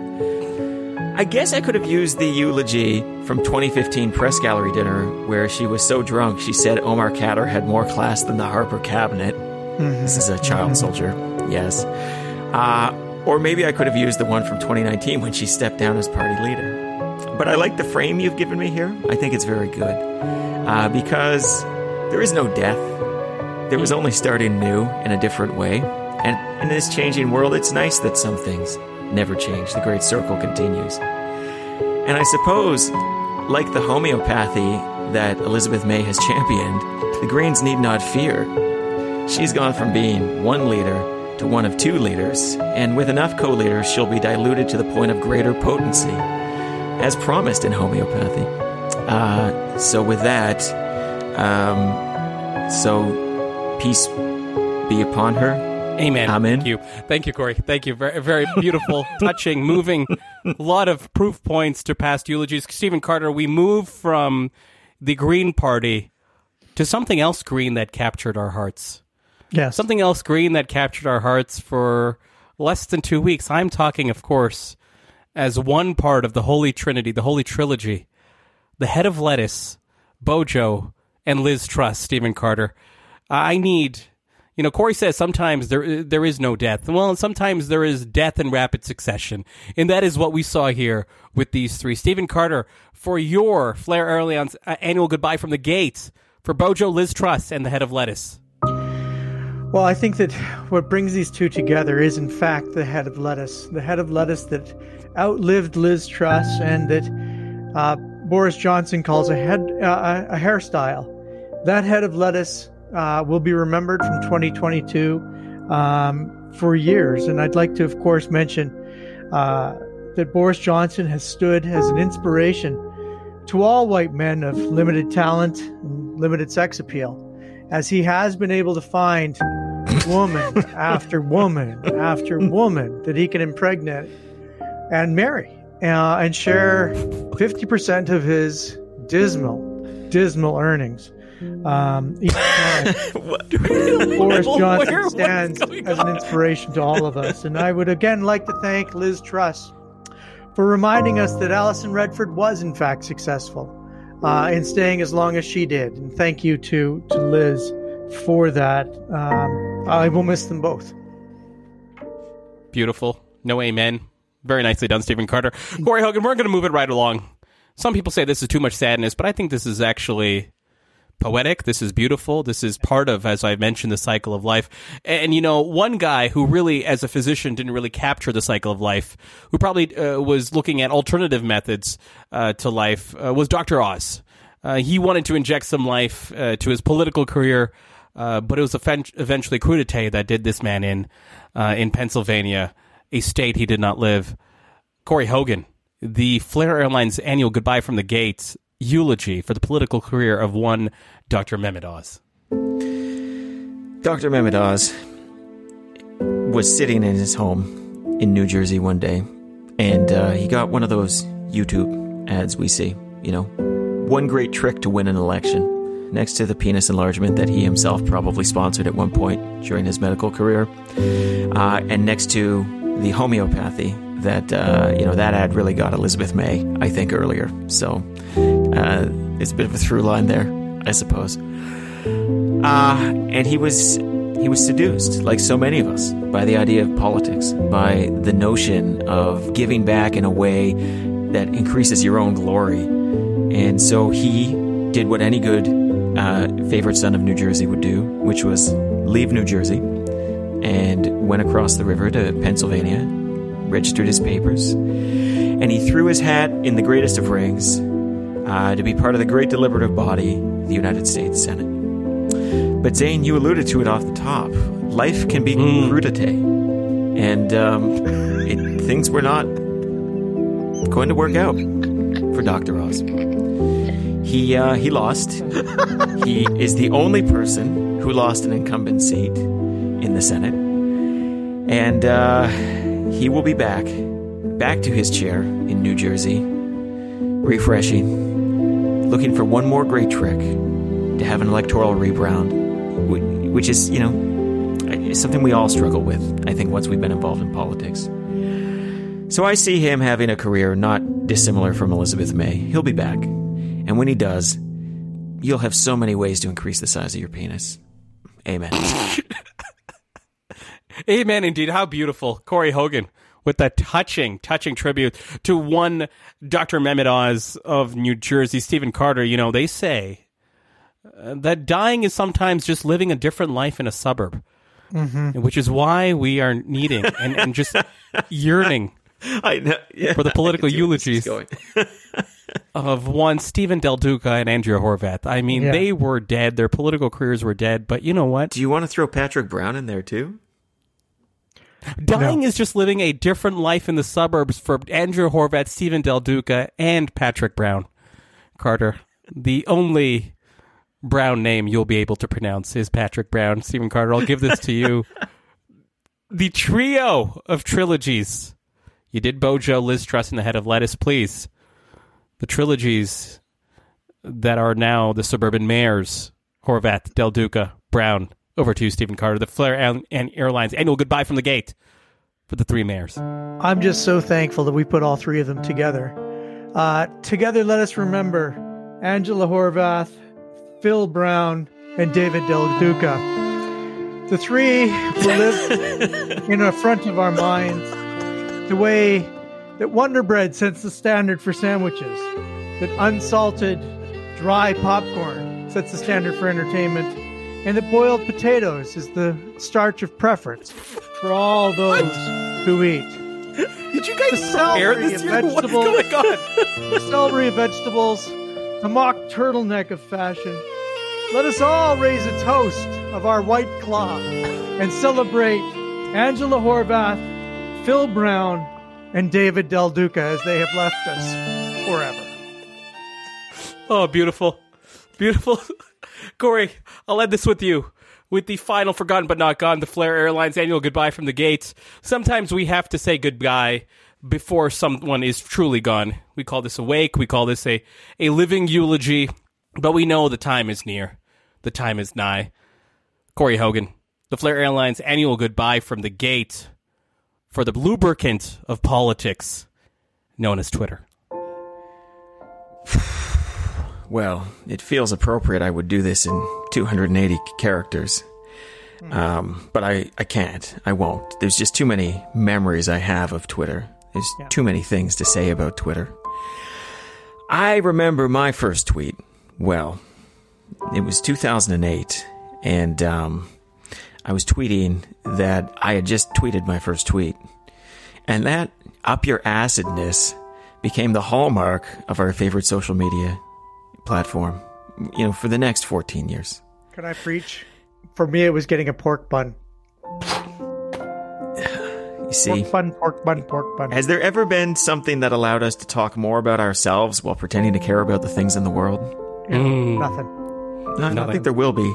I guess I could have used the eulogy from 2015 press gallery dinner where she was so drunk she said Omar Khadr had more class than the Harper cabinet. This is a child soldier, yes. Uh, or maybe I could have used the one from 2019 when she stepped down as party leader. But I like the frame you've given me here. I think it's very good uh, because there is no death. There was only starting new in a different way. And in this changing world, it's nice that some things never change. The great circle continues. And I suppose, like the homeopathy that Elizabeth May has championed, the Greens need not fear. She's gone from being one leader to one of two leaders, and with enough co leaders, she'll be diluted to the point of greater potency, as promised in homeopathy. Uh, so, with that, um, so peace be upon her. Amen. Amen. Thank you. Thank you, Corey. Thank you. Very, very beautiful, touching, moving. A lot of proof points to past eulogies. Stephen Carter, we move from the Green Party to something else green that captured our hearts. Yes. Something else green that captured our hearts for less than two weeks. I'm talking, of course, as one part of the Holy Trinity, the Holy Trilogy, the head of lettuce, Bojo, and Liz Truss, Stephen Carter. I need, you know, Corey says sometimes there there is no death. Well, sometimes there is death in rapid succession, and that is what we saw here with these three. Stephen Carter, for your Flair Airlines uh, annual goodbye from the gates for Bojo, Liz Truss, and the head of lettuce. Well, I think that what brings these two together is, in fact, the head of lettuce. The head of lettuce that outlived Liz Truss and that uh, Boris Johnson calls a head uh, a hairstyle. That head of lettuce uh, will be remembered from 2022 um, for years. And I'd like to, of course, mention uh, that Boris Johnson has stood as an inspiration to all white men of limited talent and limited sex appeal, as he has been able to find woman after woman after woman that he can impregnate and marry uh, and share 50% of his dismal, dismal earnings. Um, each time. Boris Where- Johnson what's stands as an inspiration to all of us. And I would again like to thank Liz Truss for reminding us that Alison Redford was, in fact, successful uh, in staying as long as she did. And thank you to, to Liz for that. Um, I will miss them both. Beautiful. No amen. Very nicely done, Stephen Carter. Corey Hogan, we're going to move it right along. Some people say this is too much sadness, but I think this is actually poetic. This is beautiful. This is part of, as I mentioned, the cycle of life. And, you know, one guy who really, as a physician, didn't really capture the cycle of life, who probably uh, was looking at alternative methods uh, to life, uh, was Dr. Oz. Uh, he wanted to inject some life uh, to his political career, uh, but it was eventually crudité that did this man in in Pennsylvania, a state he did not live. Corey Hogan, the Flair Airlines annual goodbye from the gates eulogy for the political career of one Dr. Mehmet Oz. Dr. Mehmet Oz was sitting in his home in New Jersey one day, and uh, he got one of those YouTube ads we see. You know, one great trick to win an election. Next to the penis enlargement that he himself probably sponsored at one point during his medical career, uh, and next to the homeopathy that uh, you know that ad really got Elizabeth May, I think, earlier. So uh, it's a bit of a through line there, I suppose. Uh, and he was he was seduced, like so many of us, by the idea of politics, by the notion of giving back in a way that increases your own glory. And so he did what any good uh, favorite son of New Jersey would do, which was leave New Jersey and went across the river to Pennsylvania, registered his papers, and he threw his hat in the greatest of rings uh, to be part of the great deliberative body, the United States Senate. But Zain, you alluded to it off the top. Life can be mm. crudité, and um, it, things were not going to work out for Dr. Oz. He uh, he lost. he is the only person who lost an incumbent seat in the Senate, and uh, he will be back, back to his chair in New Jersey, refreshing, looking for one more great trick to have an electoral rebound, which is, you know, something we all struggle with, I think, once we've been involved in politics. So I see him having a career not dissimilar from Elizabeth May. He'll be back. And when he does, you'll have so many ways to increase the size of your penis. Amen. Amen indeed. How beautiful. Corey Hogan with that touching, touching tribute to one Dr. Mehmet Oz of New Jersey, Stephen Carter. You know, they say uh, that dying is sometimes just living a different life in a suburb, mm-hmm. which is why we are needing and, and just yearning yeah, for the political eulogies of one Steven Del Duca and Andrea Horwath. I mean, yeah. they were dead; their political careers were dead. But you know what? Do you want to throw Patrick Brown in there too? Dying no. is just living a different life in the suburbs for Andrew Horwath, Steven Del Duca, and Patrick Brown. Carter, the only Brown name you'll be able to pronounce is Patrick Brown. Stephen Carter, I'll give this to you. the trio of trilogies. You did Bojo, Liz Truss, and the head of lettuce, please. The trilogies that are now the suburban mayors Horwath, Del Duca, Brown, over to Stephen Carter, the Flair and Airlines annual goodbye from the gate for the three mayors. I'm just so thankful that we put all three of them together. Uh, together, let us remember Angela Horvath, Phil Brown, and David Del Duca. The three will live in the front of our minds the way that Wonder Bread sets the standard for sandwiches, that unsalted, dry popcorn sets the standard for entertainment and that boiled potatoes is the starch of preference for all those what? who eat. Did you guys prepare this year? What's going on? the celery of vegetables, the mock turtleneck of fashion. Let us all raise a toast of our white claw and celebrate Angela Horvath, Phil Brown, and David Del Duca as they have left us forever. Oh, beautiful. Beautiful. Corey, I'll end this with you. With the final Forgotten But Not Gone, the Flair Airlines annual goodbye from the gates. Sometimes we have to say goodbye before someone is truly gone. We call this a wake. We call this a, a living eulogy. But we know the time is near. The time is nigh. Corey Hogan, the Flair Airlines annual goodbye from the gate for the lubricant of politics known as Twitter. Well, it feels appropriate I would do this in 280 characters. Um, but I, I can't. I won't. There's just too many memories I have of Twitter. There's Yeah. too many things to say about Twitter. I remember my first tweet. Well, it was 2008, and um, I was tweeting that I had just tweeted my first tweet. And that up your acidness became the hallmark of our favorite social media platform, you know, for the next 14 years. Can I preach? For me, it was getting a pork bun. You see, Pork bun, pork bun, pork bun. has there ever been something that allowed us to talk more about ourselves while pretending to care about the things in the world? Yeah, Mm. Nothing. No, I don't think there will be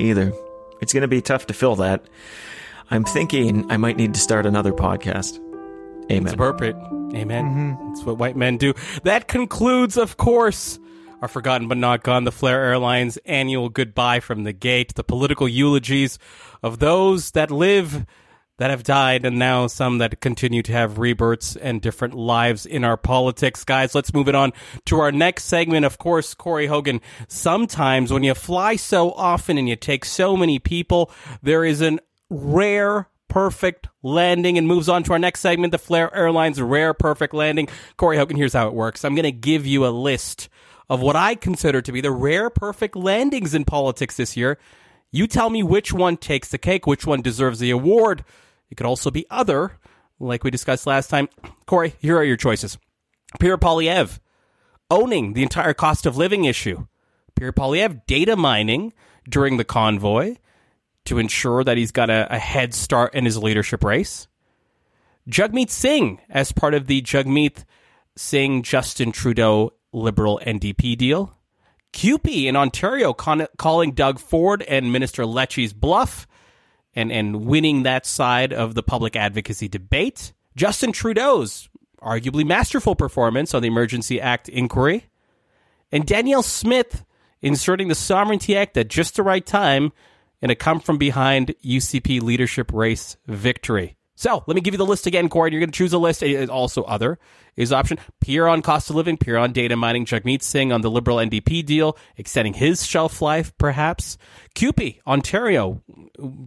either. It's going to be tough to fill that. I'm thinking I might need to start another podcast. It's Amen. appropriate. Amen. That's what white men do. That concludes, of course, our forgotten but not gone, the Flair Airlines annual goodbye from the gate, the political eulogies of those that live, that have died, and now some that continue to have rebirths and different lives in our politics. Guys, let's move it on to our next segment. Of course, Corey Hogan, sometimes when you fly so often and you take so many people, there is an rare perfect landing and moves on to our next segment, the Flair Airlines Rare Perfect Landing. Corey Hogan, here's how it works. I'm going to give you a list of what I consider to be the rare perfect landings in politics this year. You tell me which one takes the cake, which one deserves the award. It could also be other, like we discussed last time. Corey, here are your choices. Pierre Poilievre, owning the entire cost of living issue. Pierre Poilievre, data mining during the convoy to ensure that he's got a, a head start in his leadership race. Jagmeet Singh as part of the Jagmeet Singh Justin Trudeau Liberal NDP deal. CUPE in Ontario con- calling Doug Ford and Minister Lecce's bluff and, and winning that side of the public advocacy debate. Justin Trudeau's arguably masterful performance on the Emergency Act inquiry. And Danielle Smith inserting the Sovereignty Act at just the right time in a come from behind UCP leadership race victory. So let me give you the list again, Corey. You're going to choose a list. Also, other is option. Pierre on cost of living, Pierre on data mining, Jagmeet Singh on the Liberal NDP deal, extending his shelf life, perhaps. CUPE, Ontario,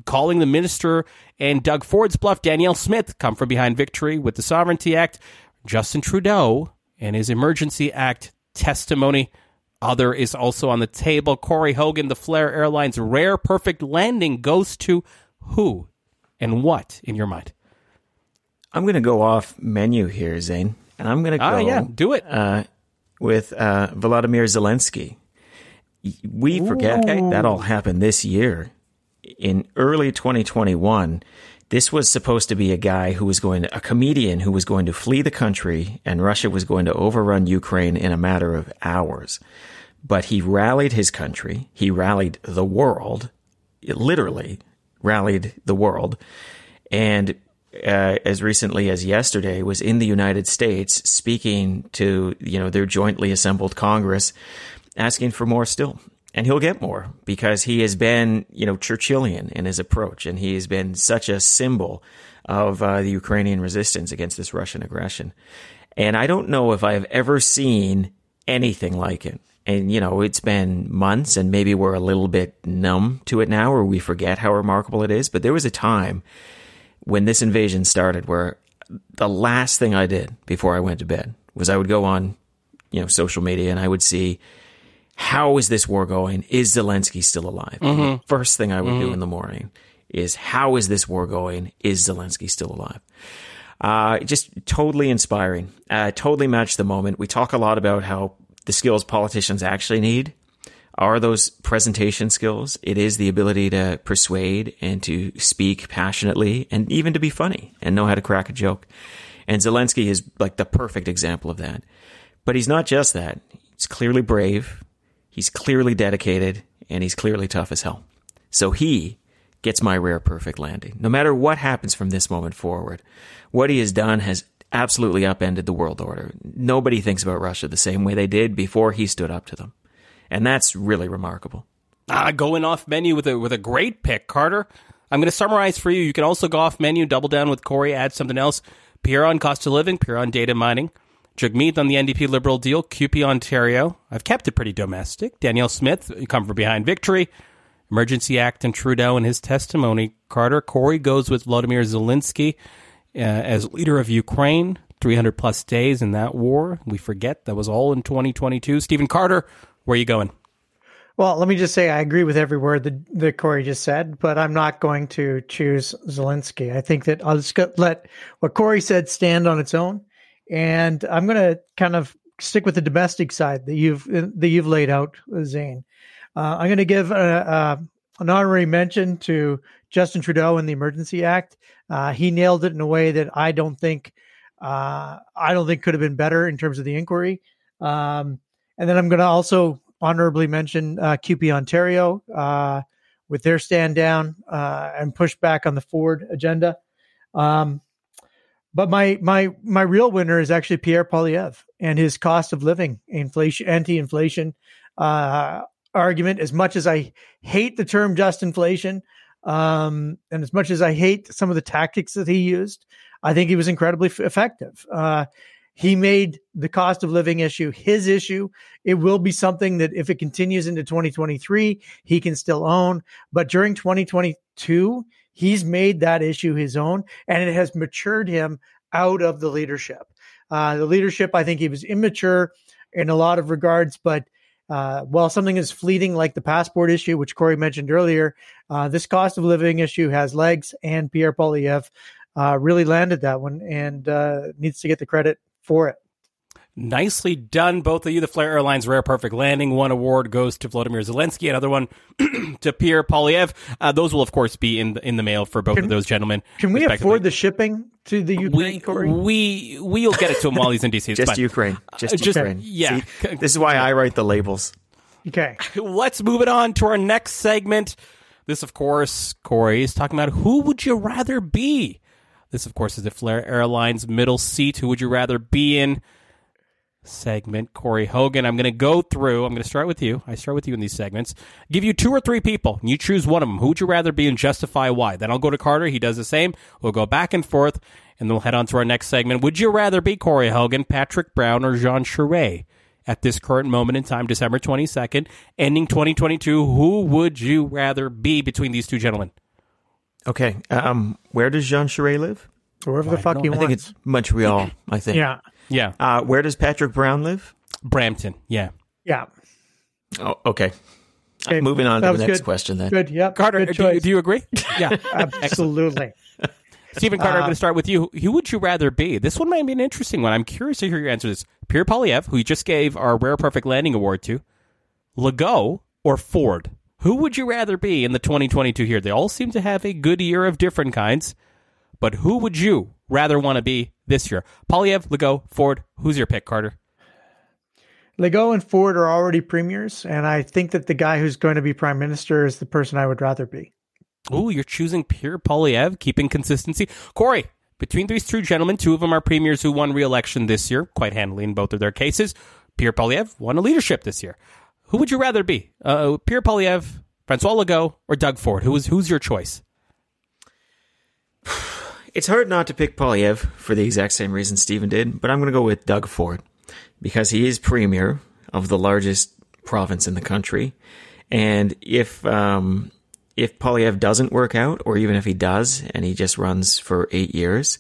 calling the minister and Doug Ford's bluff. Danielle Smith come from behind victory with the Sovereignty Act. Justin Trudeau and his Emergency Act testimony. Other is also on the table. Corey Hogan, the Flair Airlines rare perfect landing goes to who and what in your mind? I'm going to go off menu here, Zain, and I'm going to go Ah, yeah, do it. uh, with uh, Volodymyr Zelensky. We forget that all happened this year. In early 2021, this was supposed to be a guy who was going to, a comedian who was going to flee the country, and Russia was going to overrun Ukraine in a matter of hours. But he rallied his country, he rallied the world, literally rallied the world, and uh, as recently as yesterday was in the United States speaking to you know their jointly assembled Congress, asking for more still, and he'll get more because he has been you know Churchillian in his approach, and he has been such a symbol of uh, the Ukrainian resistance against this Russian aggression, and I don't know if I have ever seen anything like it. And you know, it's been months, and maybe we're a little bit numb to it now, or we forget how remarkable it is. But there was a time when this invasion started where the last thing I did before I went to bed was I would go on, you know, social media and I would see how is this war going? Is Zelensky still alive? And The first thing I would do in the morning is how is this war going? Is Zelensky still alive? Uh, just totally inspiring. Uh, totally matched the moment. We talk a lot about how the skills politicians actually need are those presentation skills. It is the ability to persuade and to speak passionately and even to be funny and know how to crack a joke. And Zelensky is like the perfect example of that. But he's not just that. He's clearly brave. He's clearly dedicated and he's clearly tough as hell. So he gets my rare perfect landing. No matter what happens from this moment forward, what he has done has absolutely upended the world order. Nobody thinks about Russia the same way they did before he stood up to them. And that's really remarkable. Ah, going off menu with a with a great pick, Carter. I'm going to summarize for you. You can also go off menu, double down with Corey, add something else. Pierre on cost of living, Pierre on data mining, Jagmeet on the NDP Liberal deal, CUPE Ontario. I've kept it pretty domestic. Danielle Smith, come from behind victory, Emergency Act and Trudeau and his testimony. Carter Corey goes with Vladimir Zelensky uh, as leader of Ukraine. 300 plus days in that war. We forget that was all in 2022. Stephen Carter, where are you going? Well, let me just say I agree with every word that, that Corey just said, but I'm not going to choose Zelensky. I think that I'll just let what Corey said stand on its own, and I'm going to kind of stick with the domestic side that you've that you've laid out, Zain. Uh, I'm going to give a, a, an honorary mention to Justin Trudeau and the Emergency Act. Uh, he nailed it in a way that I don't think uh, I don't think could have been better in terms of the inquiry. Um, and then I'm going to also honorably mention uh, CUPE Ontario uh, with their stand down uh, and push back on the Ford agenda. Um, but my my my real winner is actually Pierre Poilievre and his cost of living inflation anti-inflation uh, argument. As much as I hate the term just inflation, um, and as much as I hate some of the tactics that he used, I think he was incredibly f- effective. Uh, he made the cost of living issue his issue. It will be something that if it continues into 2023, he can still own. But during 2022, he's made that issue his own and it has matured him out of the leadership. Uh, the leadership, I think he was immature in a lot of regards, but uh, while something is fleeting like the passport issue, which Corey mentioned earlier, uh, this cost of living issue has legs, and Pierre Poilievre uh, really landed that one and uh, needs to get the credit for it. Nicely done, both of you. The Flair Airlines Rare Perfect Landing. One award goes to Vladimir Zelensky, another one to Pierre Poilievre. Uh, those will, of course, be in the, in the mail for both can, of those gentlemen. Can we afford the shipping to the Ukraine, we, Corey? We, we'll get it to him while he's in DC. just Ukraine. Just, uh, just Ukraine. Yeah. See, this is why I write the labels. Okay. Let's move it on to our next segment. This, of course, Corey is talking about who would you rather be? This, of course, is the Flair Airlines middle seat. Who would you rather be in? Segment Corey Hogan. I'm going to go through. I'm going to start with you. I start with you in these segments. Give you two or three people. and You choose one of them. Who would you rather be and justify why? Then I'll go to Carter. He does the same. We'll go back and forth, and then we'll head on to our next segment. Would you rather be Corey Hogan, Patrick Brown, or Jean Charest? At this current moment in time, December 22nd, ending 2022, who would you rather be between these two gentlemen? Okay. Um, where does Jean Charest live? Wherever the fuck he I wants. think it's Montreal. I think. yeah. Yeah. Uh, where does Patrick Brown live? Brampton. Yeah. Yeah. Oh, okay. Okay, Moving on that to the next good. question then. Good. Yep. Carter, Good do you, do you agree? Yeah. Absolutely. Stephen Carter, I'm Uh, going to start with you. Who would you rather be? This one might be an interesting one. I'm curious to hear your answer to this. Pierre Poilievre, who you just gave our Rare Perfect Landing Award to, Legault, or Ford? Who would you rather be in the 2022 here? They all seem to have a good year of different kinds, but who would you rather want to be this year? Poilievre, Legault, Ford. Who's your pick, Carter? Legault and Ford are already premiers, and I think that the guy who's going to be prime minister is the person I would rather be. Ooh, you're choosing Pierre Poilievre, keeping consistency. Corey, between these two gentlemen, two of them are premiers who won re-election this year, quite handily in both of their cases. Pierre Poilievre won a leadership this year. Who would you rather be? Uh, Pierre Poilievre, Francois Legault, or Doug Ford? Who is who's your choice? It's hard not to pick Poilievre for the exact same reason Stephen did, but I'm going to go with Doug Ford because he is premier of the largest province in the country. And if um, if Poilievre doesn't work out, or even if he does and he just runs for eight years,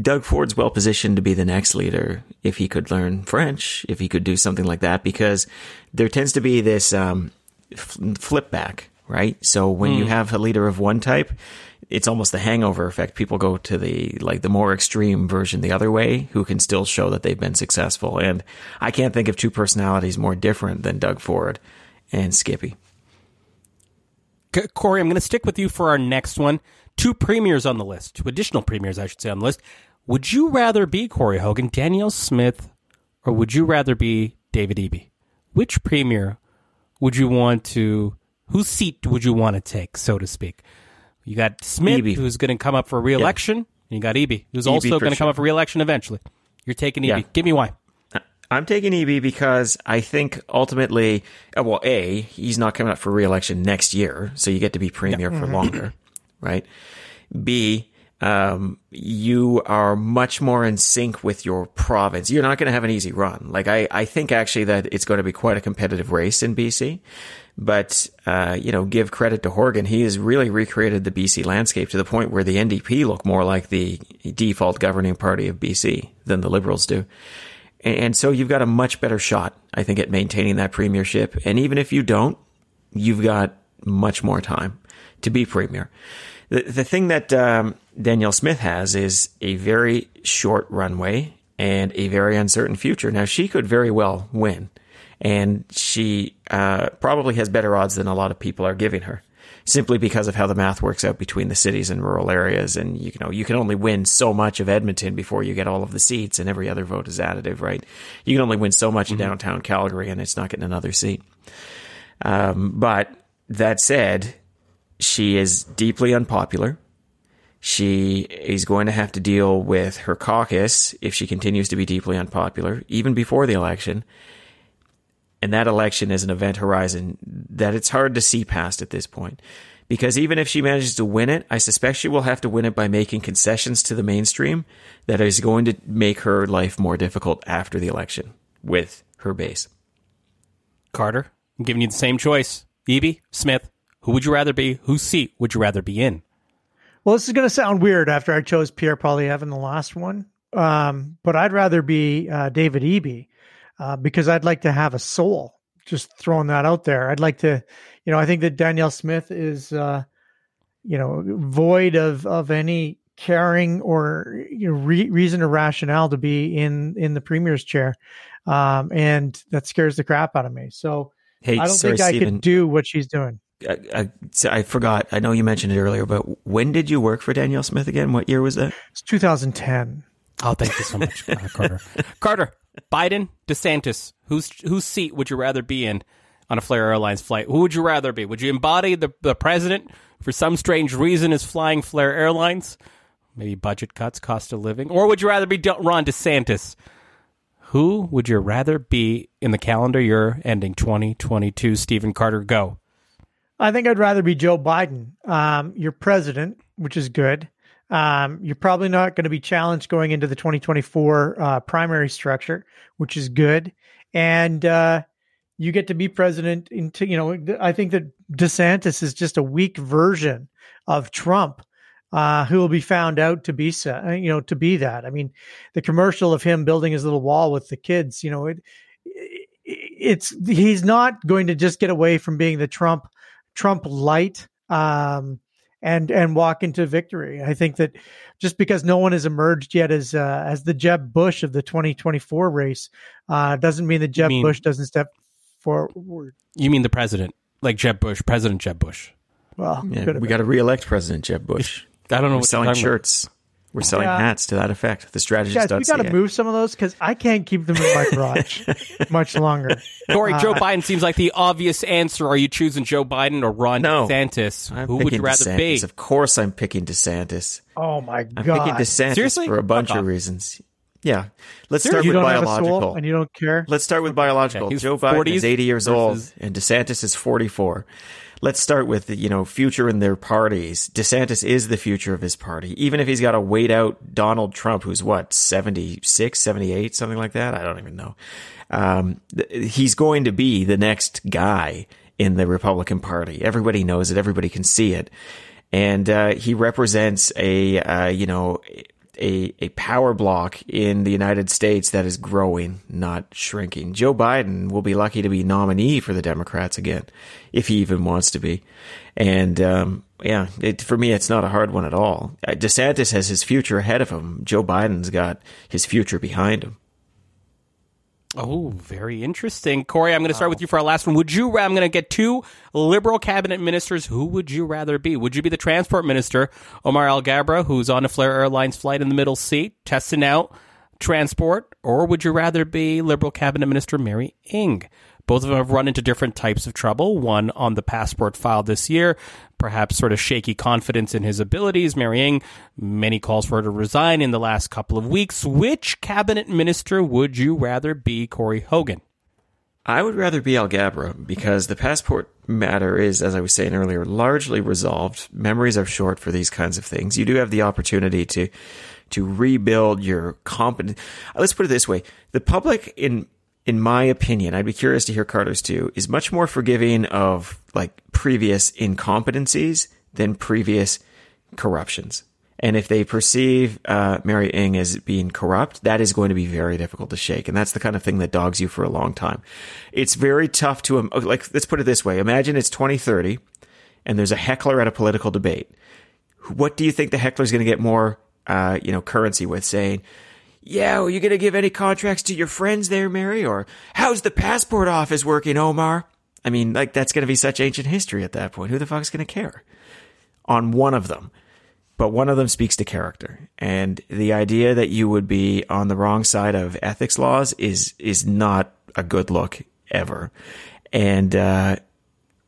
Doug Ford's well positioned to be the next leader if he could learn French, if he could do something like that, because there tends to be this um, f- flip back, right? So when you have a leader of one type, it's almost the hangover effect. People go to the like the more extreme version the other way, who can still show that they've been successful. And I can't think of two personalities more different than Doug Ford and Skippy. C- Corey, I'm going to stick with you for our next one. Two premiers on the list, two additional premiers, I should say, on the list. Would you rather be Corey Hogan, Danielle Smith, or would you rather be David Eby? Which premier would you want to? Whose seat would you want to take, so to speak? You got Smith, Eby. who's going to come up for reelection, and you got Eby, who's Eby also going to come sure. up for reelection eventually. You're taking Eby. Yeah. Give me why. I'm taking Eby because I think ultimately, uh, well, A, he's not coming up for reelection next year, so you get to be premier for longer, right? B, um, you are much more in sync with your province. You're not going to have an easy run. Like I, I think actually that it's going to be quite a competitive race in BC. But uh, you know, give credit to Horgan. He has really recreated the BC landscape to the point where the NDP look more like the default governing party of BC than the Liberals do. And so you've got a much better shot, I think, at maintaining that premiership. And even if you don't, you've got much more time to be premier. The, the thing that um, Danielle Smith has is a very short runway and a very uncertain future. Now, she could very well win, and she uh, probably has better odds than a lot of people are giving her simply because of how the math works out between the cities and rural areas. And you know, you can only win so much of Edmonton before you get all of the seats, and every other vote is additive, right? You can only win so much mm-hmm. of downtown Calgary, and it's not getting another seat. Um, but that said, she is deeply unpopular. She is going to have to deal with her caucus if she continues to be deeply unpopular, even before the election. And that election is an event horizon that it's hard to see past at this point. Because even if she manages to win it, I suspect she will have to win it by making concessions to the mainstream that is going to make her life more difficult after the election with her base. Carter, I'm giving you the same choice. Eby, Smith, who would you rather be? Whose seat would you rather be in? Well, this is going to sound weird after I chose Pierre Poilievre in the last one, um, but I'd rather be uh, David Eby uh, because I'd like to have a soul. Just throwing that out there. I'd like to, you know, I think that Danielle Smith is, uh, you know, void of of any caring or you know, re- reason or rationale to be in in the premier's chair, um, and that scares the crap out of me. So hey, I don't sorry, think I Stephen, could do what she's doing. I, I, I, forgot. I know you mentioned it earlier, but when did you work for Danielle Smith again? What year was that? It's 2010. Oh, thank you so much, uh, Carter. Carter, Biden, DeSantis, whose whose seat would you rather be in on a Flair Airlines flight? Who would you rather be? Would you embody the the president for some strange reason is flying Flair Airlines? Maybe budget cuts, cost of living, or would you rather be Ron DeSantis? Who would you rather be in the calendar year ending 2022? Stephen Carter, go. I think I'd rather be Joe Biden. Um, you're president, which is good. Um, you're probably not going to be challenged going into the 2024 uh, primary structure, which is good. And uh, you get to be president. Into you know, I think that DeSantis is just a weak version of Trump, uh, who will be found out to be you know to be that. I mean, the commercial of him building his little wall with the kids, you know, it, it's he's not going to just get away from being the Trump Trump light. Um, and and walk into victory. I think that just because no one has emerged yet as uh, as the Jeb Bush of the 2024 race uh, doesn't mean that Jeb mean, Bush doesn't step forward. You mean the president, like Jeb Bush, President Jeb Bush? Well, yeah, we got to reelect President Jeb Bush. I don't know. We're selling shirts. About. We're selling yeah. hats to that effect. The strategist. Guys, we got to move some of those because I can't keep them in my garage much longer. Corey, uh, Joe Biden seems like the obvious answer. Are you choosing Joe Biden or Ron no, DeSantis? I'm Who would you rather DeSantis. be? Of course, I'm picking DeSantis. Oh my god! I'm picking DeSantis Seriously? for a bunch of reasons. Yeah, let's start you with biological. and you don't care. Let's start with biological. Yeah, Joe Biden is 80 years versus... old, and DeSantis is 44 let's start with the, you know, future in their parties. DeSantis is the future of his party. Even if he's got to wait out Donald Trump, who's what, 76, 78, something like that? I don't even know. Um, he's going to be the next guy in the Republican Party. Everybody knows it. Everybody can see it. And, uh, he represents a, uh, you know, a, a power block in the United States that is growing, not shrinking. Joe Biden will be lucky to be nominee for the Democrats again, if he even wants to be. And, um, yeah, it, for me, it's not a hard one at all. Uh, DeSantis has his future ahead of him. Joe Biden's got his future behind him. Oh, very interesting. Corey, I'm going to start with you for our last one. Would you, I'm going to get two liberal cabinet ministers. Who would you rather be? Would you be the transport minister, Omar Alghabra, who's on a Flair Airlines flight in the middle seat, testing out transport? Or would you rather be liberal cabinet minister Mary Ng? Both of them have run into different types of trouble. One on the passport file this year, perhaps sort of shaky confidence in his abilities. Mary Ng many calls for her to resign in the last couple of weeks. Which cabinet minister would you rather be, Corey Hogan? I would rather be Alghabra because the passport matter is, as I was saying earlier, largely resolved. Memories are short for these kinds of things. You do have the opportunity to to rebuild your competence. Let's put it this way: the public, in in my opinion, I'd be curious to hear Carter's too, is much more forgiving of like previous incompetencies than previous corruptions. And if they perceive uh, Mary Ng as being corrupt, that is going to be very difficult to shake. And that's the kind of thing that dogs you for a long time. It's very tough to, um, like, let's put it this way. Imagine it's 2030 and there's a heckler at a political debate. What do you think the heckler is going to get more, uh, you know, currency with saying, yeah, are you going to give any contracts to your friends there, Mary? Or how's the passport office working, Omar? I mean, like, that's going to be such ancient history at that point. Who the fuck's going to care? On one of them but one of them speaks to character. And the idea that you would be on the wrong side of ethics laws is is not a good look ever. And uh,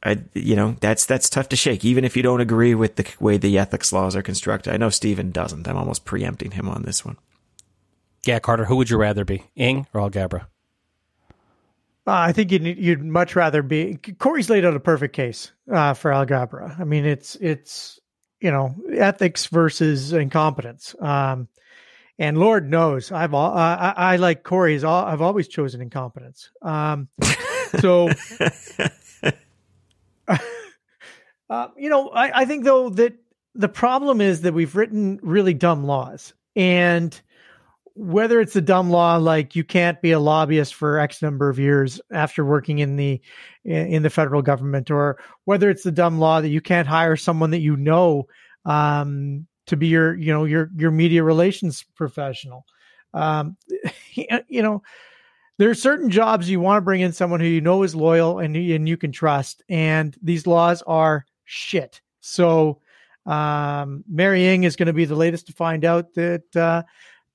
I, you know, that's that's tough to shake, even if you don't agree with the way the ethics laws are constructed. I know Stephen doesn't. I'm almost preempting him on this one. Yeah, Carter, who would you rather be, Ng or Alghabra? Uh, I think you'd, you'd much rather be. Corey's laid out a perfect case uh, for Alghabra. I mean, it's it's you know, ethics versus incompetence. Um, and Lord knows, I've all, I, I like Corey's. All, I've always chosen incompetence. Um, so, uh, you know, I, I think though that the problem is that we've written really dumb laws, and whether it's a dumb law like you can't be a lobbyist for X number of years after working in the in the federal government, or whether it's the dumb law that you can't hire someone that you know um, to be your you know your your media relations professional. Um, you know, there are certain jobs you want to bring in someone who you know is loyal and and you can trust, and these laws are shit. So um, Mary is going to be the latest to find out that. Uh,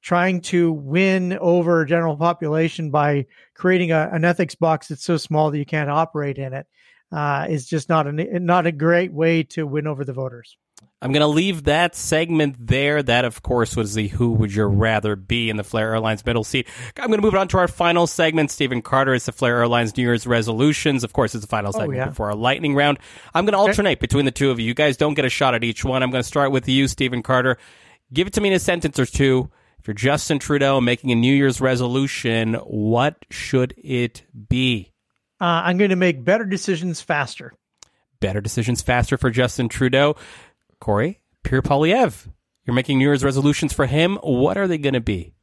trying to win over general population by creating a, an ethics box that's so small that you can't operate in it uh, is just not a not a great way to win over the voters. I'm going to leave that segment there. That, of course, was the Who Would You Rather Be in the Flair Airlines middle seat. I'm going to move on to our final segment. Stephen Carter is the Flair Airlines New Year's resolutions. Of course, it's the final oh, segment oh, yeah. before our lightning round. I'm going to alternate between the two of you. You guys don't get a shot at each one. I'm going to start with you, Stephen Carter. Give it to me in a sentence or two. If you're Justin Trudeau making a New Year's resolution, what should it be? Uh, I'm going to make better decisions faster. Better decisions faster for Justin Trudeau. Corey, Pierre Poilievre, you're making New Year's resolutions for him. What are they going to be?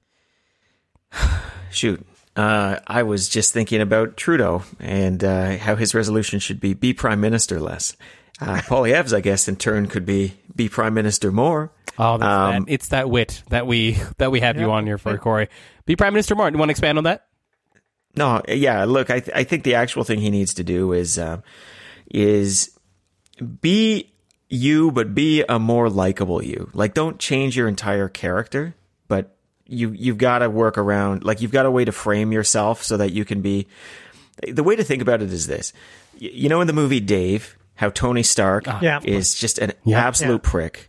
Shoot. Uh, I was just thinking about Trudeau and uh, how his resolution should be be prime minister less. Uh, Poilievre's, I guess, in turn could be be prime minister more. Oh, um, that. it's that wit that we that we have yeah. you on here for, Corey. Be prime minister more. You want to expand on that? No, yeah. Look, I th- I think the actual thing he needs to do is uh, is be you, but be a more likable you. Like, don't change your entire character, but you you've got to work around. Like, you've got a way to frame yourself so that you can be. The way to think about it is this: you know, in the movie Dave, how Tony Stark yeah. is just an yeah. absolute yeah. prick,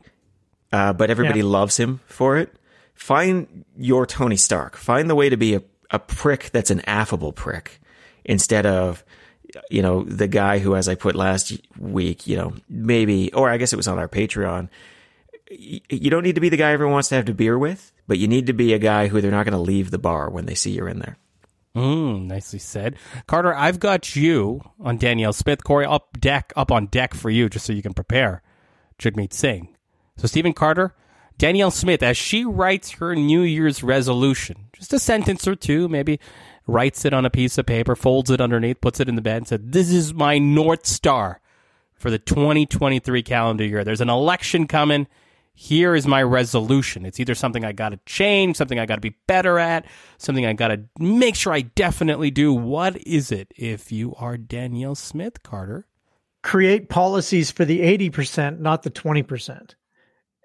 uh, but everybody loves him for it. Find your Tony Stark. Find the way to be a, a prick that's an affable prick instead of you know, the guy who, as I put last week, you know, maybe, or I guess it was on our Patreon, you don't need to be the guy everyone wants to have a beer with, but you need to be a guy who they're not going to leave the bar when they see you're in there. Mm, nicely said. Carter, I've got you on Danielle Smith. Corey, up deck, up on deck for you, just so you can prepare Jagmeet Singh. So, Stephen Carter, Danielle Smith, as she writes her New Year's resolution, just a sentence or two, maybe writes it on a piece of paper, folds it underneath, puts it in the bed, and said, This is my North Star for the 2023 calendar year. There's an election coming. Here is my resolution. It's either something I got to change, something I got to be better at, something I got to make sure I definitely do. What is it if you are Danielle Smith, Carter? Create policies for the 80%, not the 20%.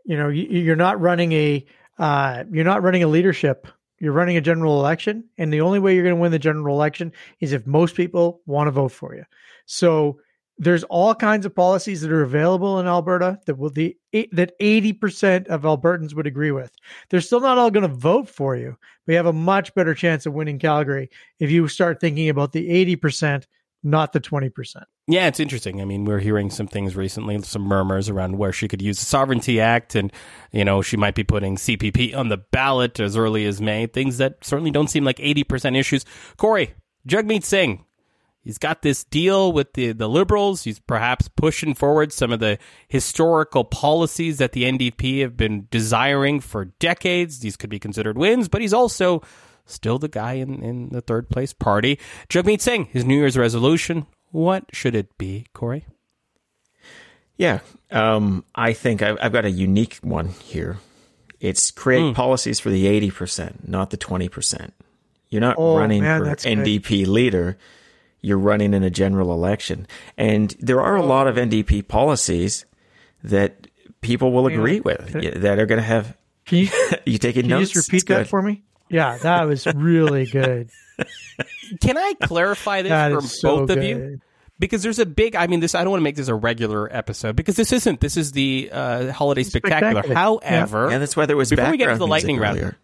You know, you're not running a uh, you're not running a leadership you're running a general election, and the only way you're going to win the general election is if most people want to vote for you. So there's all kinds of policies that are available in Alberta that will the that 80% of Albertans would agree with. They're still not all going to vote for you. We have a much better chance of winning Calgary if you start thinking about the 80% not the 20%. Yeah, it's interesting. I mean, we're hearing some things recently, some murmurs around where she could use the Sovereignty Act, and you know she might be putting CPP on the ballot as early as May. Things that certainly don't seem like eighty percent issues. Corey Jagmeet Singh, he's got this deal with the the Liberals. He's perhaps pushing forward some of the historical policies that the NDP have been desiring for decades. These could be considered wins, but he's also still the guy in, in the third place party. Jagmeet Singh, his New Year's resolution what should it be, Corey? Yeah, um, I think I've, I've, got a unique one here. It's create mm. policies for the 80%, not the 20%. You're not oh, running man, for NDP good. leader. You're running in a general election. And there are a lot of NDP policies that people will agree with that are going to have. Can you, you taking can notes? you just repeat that for me? Yeah, that was really good. Can I clarify this for so both good. of you? Because there's a big, I mean, this, I don't want to make this a regular episode because this isn't, this is the uh, holiday spectacular. spectacular. However, yeah. that's why there was before we get to the lightning round,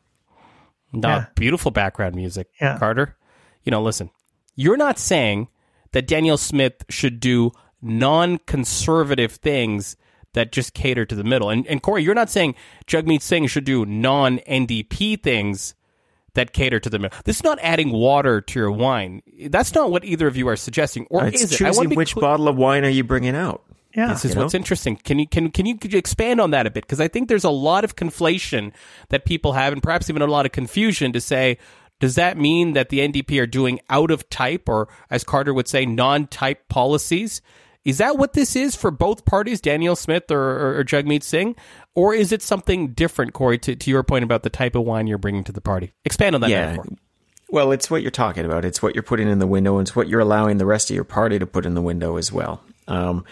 no, yeah. beautiful background music, yeah. Carter. You know, listen, you're not saying that Danielle Smith should do non conservative things that just cater to the middle. And, and Corey, you're not saying Jagmeet Singh should do non NDP things that cater to the middle. This is not adding water to your wine. That's not what either of you are suggesting, or it's is it? Choosing which cl- bottle of wine are you bringing out? Yeah, this is what's know? interesting. Can you can can you expand on that a bit? Because I think there's a lot of conflation that people have, and perhaps even a lot of confusion to say. Does that mean that the NDP are doing out of type, or as Carter would say, non-type policies? Is that what this is for both parties, Danielle Smith or, or, or Jagmeet Singh? Or is it something different, Corey, to, to your point about the type of wine you're bringing to the party? Expand on that yeah. Metaphor. Well, it's what you're talking about. It's what you're putting in the window. And it's what you're allowing the rest of your party to put in the window as well. Um,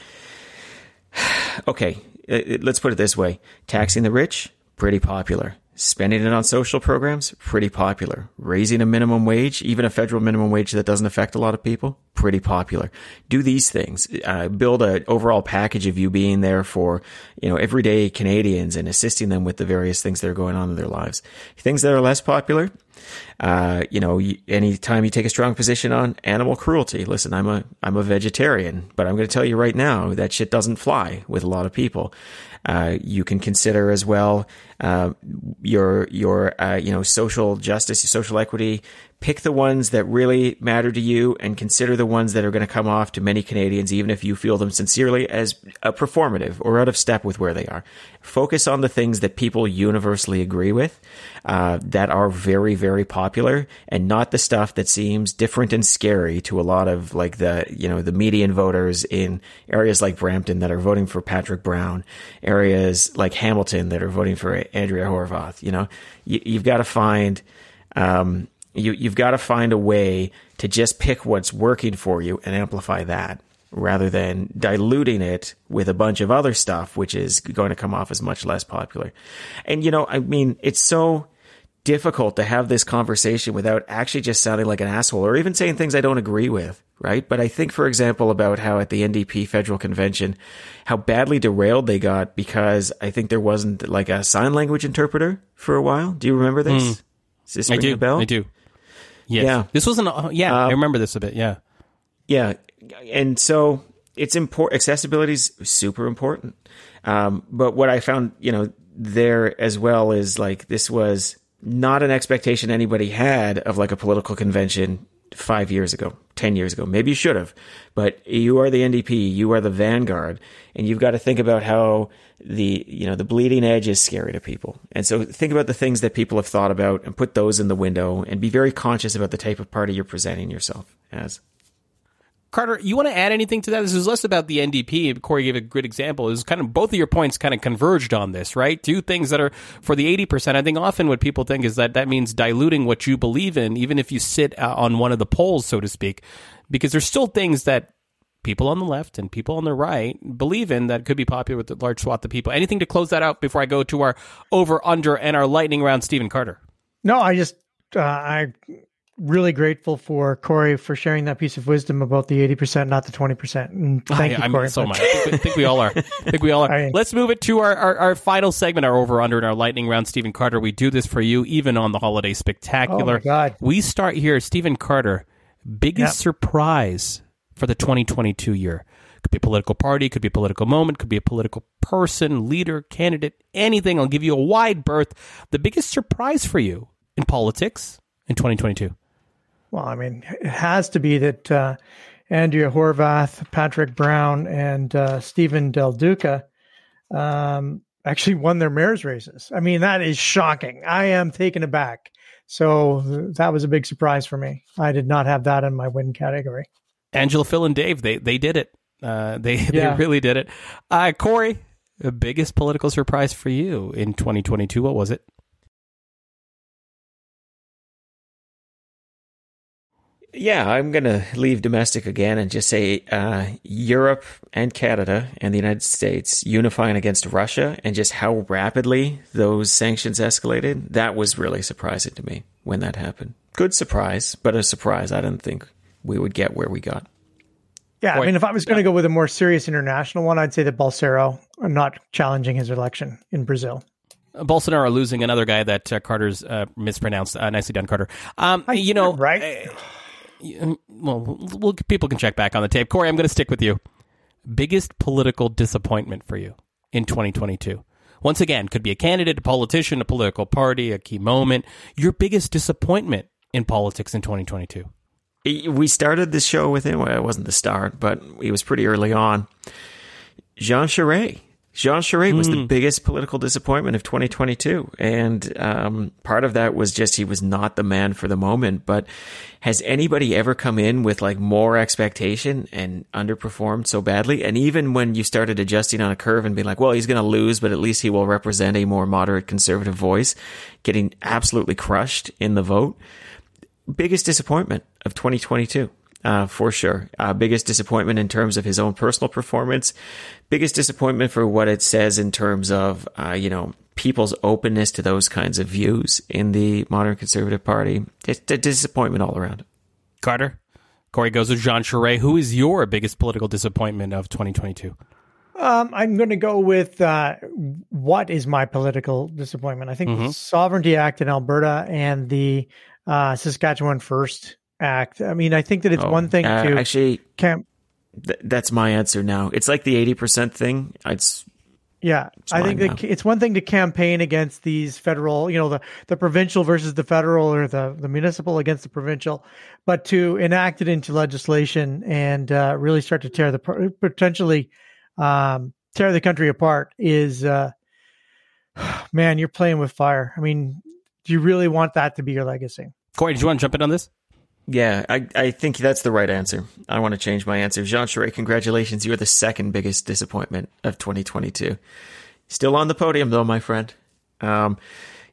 okay, let's put it this way taxing the rich, pretty popular. Spending it on social programs, pretty popular. Raising a minimum wage, even a federal minimum wage that doesn't affect a lot of people, pretty popular. Do these things. Uh, build an overall package of you being there for, you know, everyday Canadians and assisting them with the various things that are going on in their lives. Things that are less popular, uh, you know, anytime you take a strong position on animal cruelty, listen, I'm a, I'm a vegetarian, but I'm going to tell you right now that shit doesn't fly with a lot of people. Uh, you can consider as well uh, your your uh, you know social justice, social equity, pick the ones that really matter to you and consider the ones that are going to come off to many Canadians, even if you feel them sincerely as a performative or out of step with where they are. Focus on the things that people universally agree with, uh, that are very, very popular and not the stuff that seems different and scary to a lot of like the, you know, the median voters in areas like Brampton that are voting for Patrick Brown, areas like Hamilton that are voting for Andrea Horwath. You know, you, have got to find, um, you, you've got to find a way to just pick what's working for you and amplify that rather than diluting it with a bunch of other stuff, which is going to come off as much less popular. And, you know, I mean, it's so difficult to have this conversation without actually just sounding like an asshole or even saying things I don't agree with, right? But I think, for example, about how at the NDP federal convention, how badly derailed they got because I think there wasn't like a sign language interpreter for a while. Do you remember this? Mm. this I do. I do. Yes. Yeah. This wasn't, uh, yeah, uh, I remember this a bit. Yeah. Yeah. And so it's important. Accessibility is super important. Um, but what I found, you know, there as well is like this was not an expectation anybody had of like a political convention five years ago, 10 years ago. Maybe you should have, but you are the NDP, you are the vanguard, and you've got to think about how the, you know, the bleeding edge is scary to people. And so think about the things that people have thought about and put those in the window and be very conscious about the type of party you're presenting yourself as. Carter, you want to add anything to that? This is less about the NDP. Corey gave a good example. Is kind of both of your points kind of converged on this, right? Do things that are for the eighty percent. I think often what people think is that that means diluting what you believe in, even if you sit uh, on one of the poles, so to speak, because there's still things that people on the left and people on the right believe in that could be popular with a large swath of people. Anything to close that out before I go to our over under and our lightning round, Stephen Carter? No, I just uh, I really grateful for Corey for sharing that piece of wisdom about the 80%, not the 20%. And thank you, Corey. I'm so much. I think, I think, we all are. I think we all are. Let's move it to our, our, our, final segment, our over under and our lightning round. Stephen Carter, we do this for you even on the holiday spectacular. Oh my God. We start here. Stephen Carter, biggest yep. surprise for the 2022 year? Could be a political party, could be a political moment, could be a political person, leader, candidate, anything. I'll give you a wide berth. The biggest surprise for you in politics in 2022? Well, I mean, it has to be that uh, Andrea Horwath, Patrick Brown, and uh, Steven Del Duca um, actually won their mayor's races. I mean, that is shocking. I am taken aback. So that was a big surprise for me. I did not have that in my win category. Angela, Phil, and Dave, they they did it. Uh, they yeah. they really did it. Uh, Corey, the biggest political surprise for you in 2022, what was it? Yeah, I'm going to leave domestic again and just say uh, Europe and Canada and the United States unifying against Russia and just how rapidly those sanctions escalated. That was really surprising to me when that happened. Good surprise, but a surprise I didn't think we would get where we got. Yeah, I mean, if I was going to go with a more serious international one, I'd say that Bolsonaro not challenging his election in Brazil. Bolsonaro losing another guy that uh, Carter's uh, mispronounced. Uh, nicely done, Carter. Um, you know, right? Mm, well, well, people can check back on the tape. Corey, I'm going to stick with you. Biggest political disappointment for you in 2022? Once again, could be a candidate, a politician, a political party, a key moment. Your biggest disappointment in politics in 2022? We started the show with him. Well, it wasn't the start, but he was pretty early on. Jean Charest. Jean Charest was the hmm. biggest political disappointment of 2022. And um, part of that was just he was not the man for the moment. But has anybody ever come in with like more expectation and underperformed so badly? And even when you started adjusting on a curve and being like, well, he's going to lose, but at least he will represent a more moderate conservative voice, getting absolutely crushed in the vote. Biggest disappointment of 2022 uh, for sure. Uh, biggest disappointment in terms of his own personal performance. Biggest disappointment for what it says in terms of, uh, you know, people's openness to those kinds of views in the modern conservative party. It's a disappointment all around. Carter, Corey goes with Jean Charest. Who is your biggest political disappointment of 2022? Um, I'm going to go with uh, what is my political disappointment. I think mm-hmm. the Sovereignty Act in Alberta and the uh, Saskatchewan First act. I mean, I think that it's oh, one thing uh, to actually camp. Th- that's my answer now. It's like the eighty percent thing. It's yeah, it's I think it's one thing to campaign against these federal, you know, the, the provincial versus the federal or the, the municipal against the provincial, but to enact it into legislation and uh, really start to tear the potentially um, tear the country apart is, uh, man, you're playing with fire. I mean, do you really want that to be your legacy? Corey, do you want to jump in on this? Yeah, I, I think that's the right answer. I want to change my answer. Jean Charest, congratulations. You're the second biggest disappointment of 2022. Still on the podium, though, my friend. Um,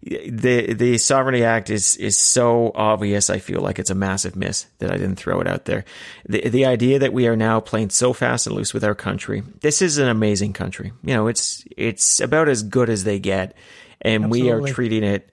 the the Sovereignty Act is is so obvious. I feel like it's a massive miss that I didn't throw it out there. The the idea that we are now playing so fast and loose with our country. This is an amazing country. You know, it's it's about as good as they get, and Absolutely. we are treating it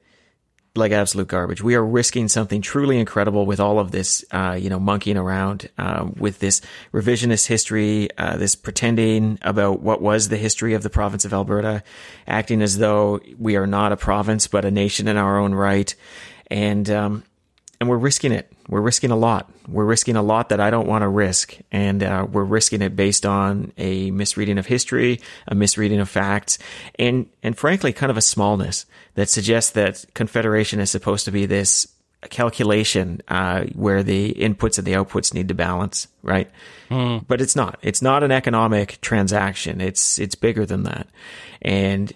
like absolute garbage. We are risking something truly incredible with all of this, uh, you know, monkeying around uh, with this revisionist history, uh, this pretending about what was the history of the province of Alberta, acting as though we are not a province but a nation in our own right, and um, and we're risking it. We're risking a lot. We're risking a lot that I don't want to risk, and uh, we're risking it based on a misreading of history, a misreading of facts, and and frankly, kind of a smallness that suggests that confederation is supposed to be this calculation uh, where the inputs and the outputs need to balance, right? Mm. But it's not. It's not an economic transaction. It's it's bigger than that, and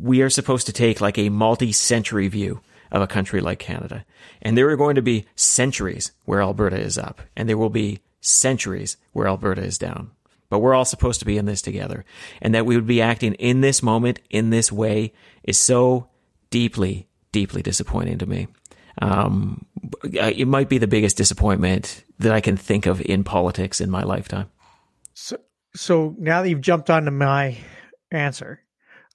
we are supposed to take like a multi-century view of a country like Canada. And there are going to be centuries where Alberta is up, and there will be centuries where Alberta is down. But we're all supposed to be in this together. And that we would be acting in this moment, in this way, is so deeply, deeply disappointing to me. Um, it might be the biggest disappointment that I can think of in politics in my lifetime. So, so now that you've jumped onto my answer,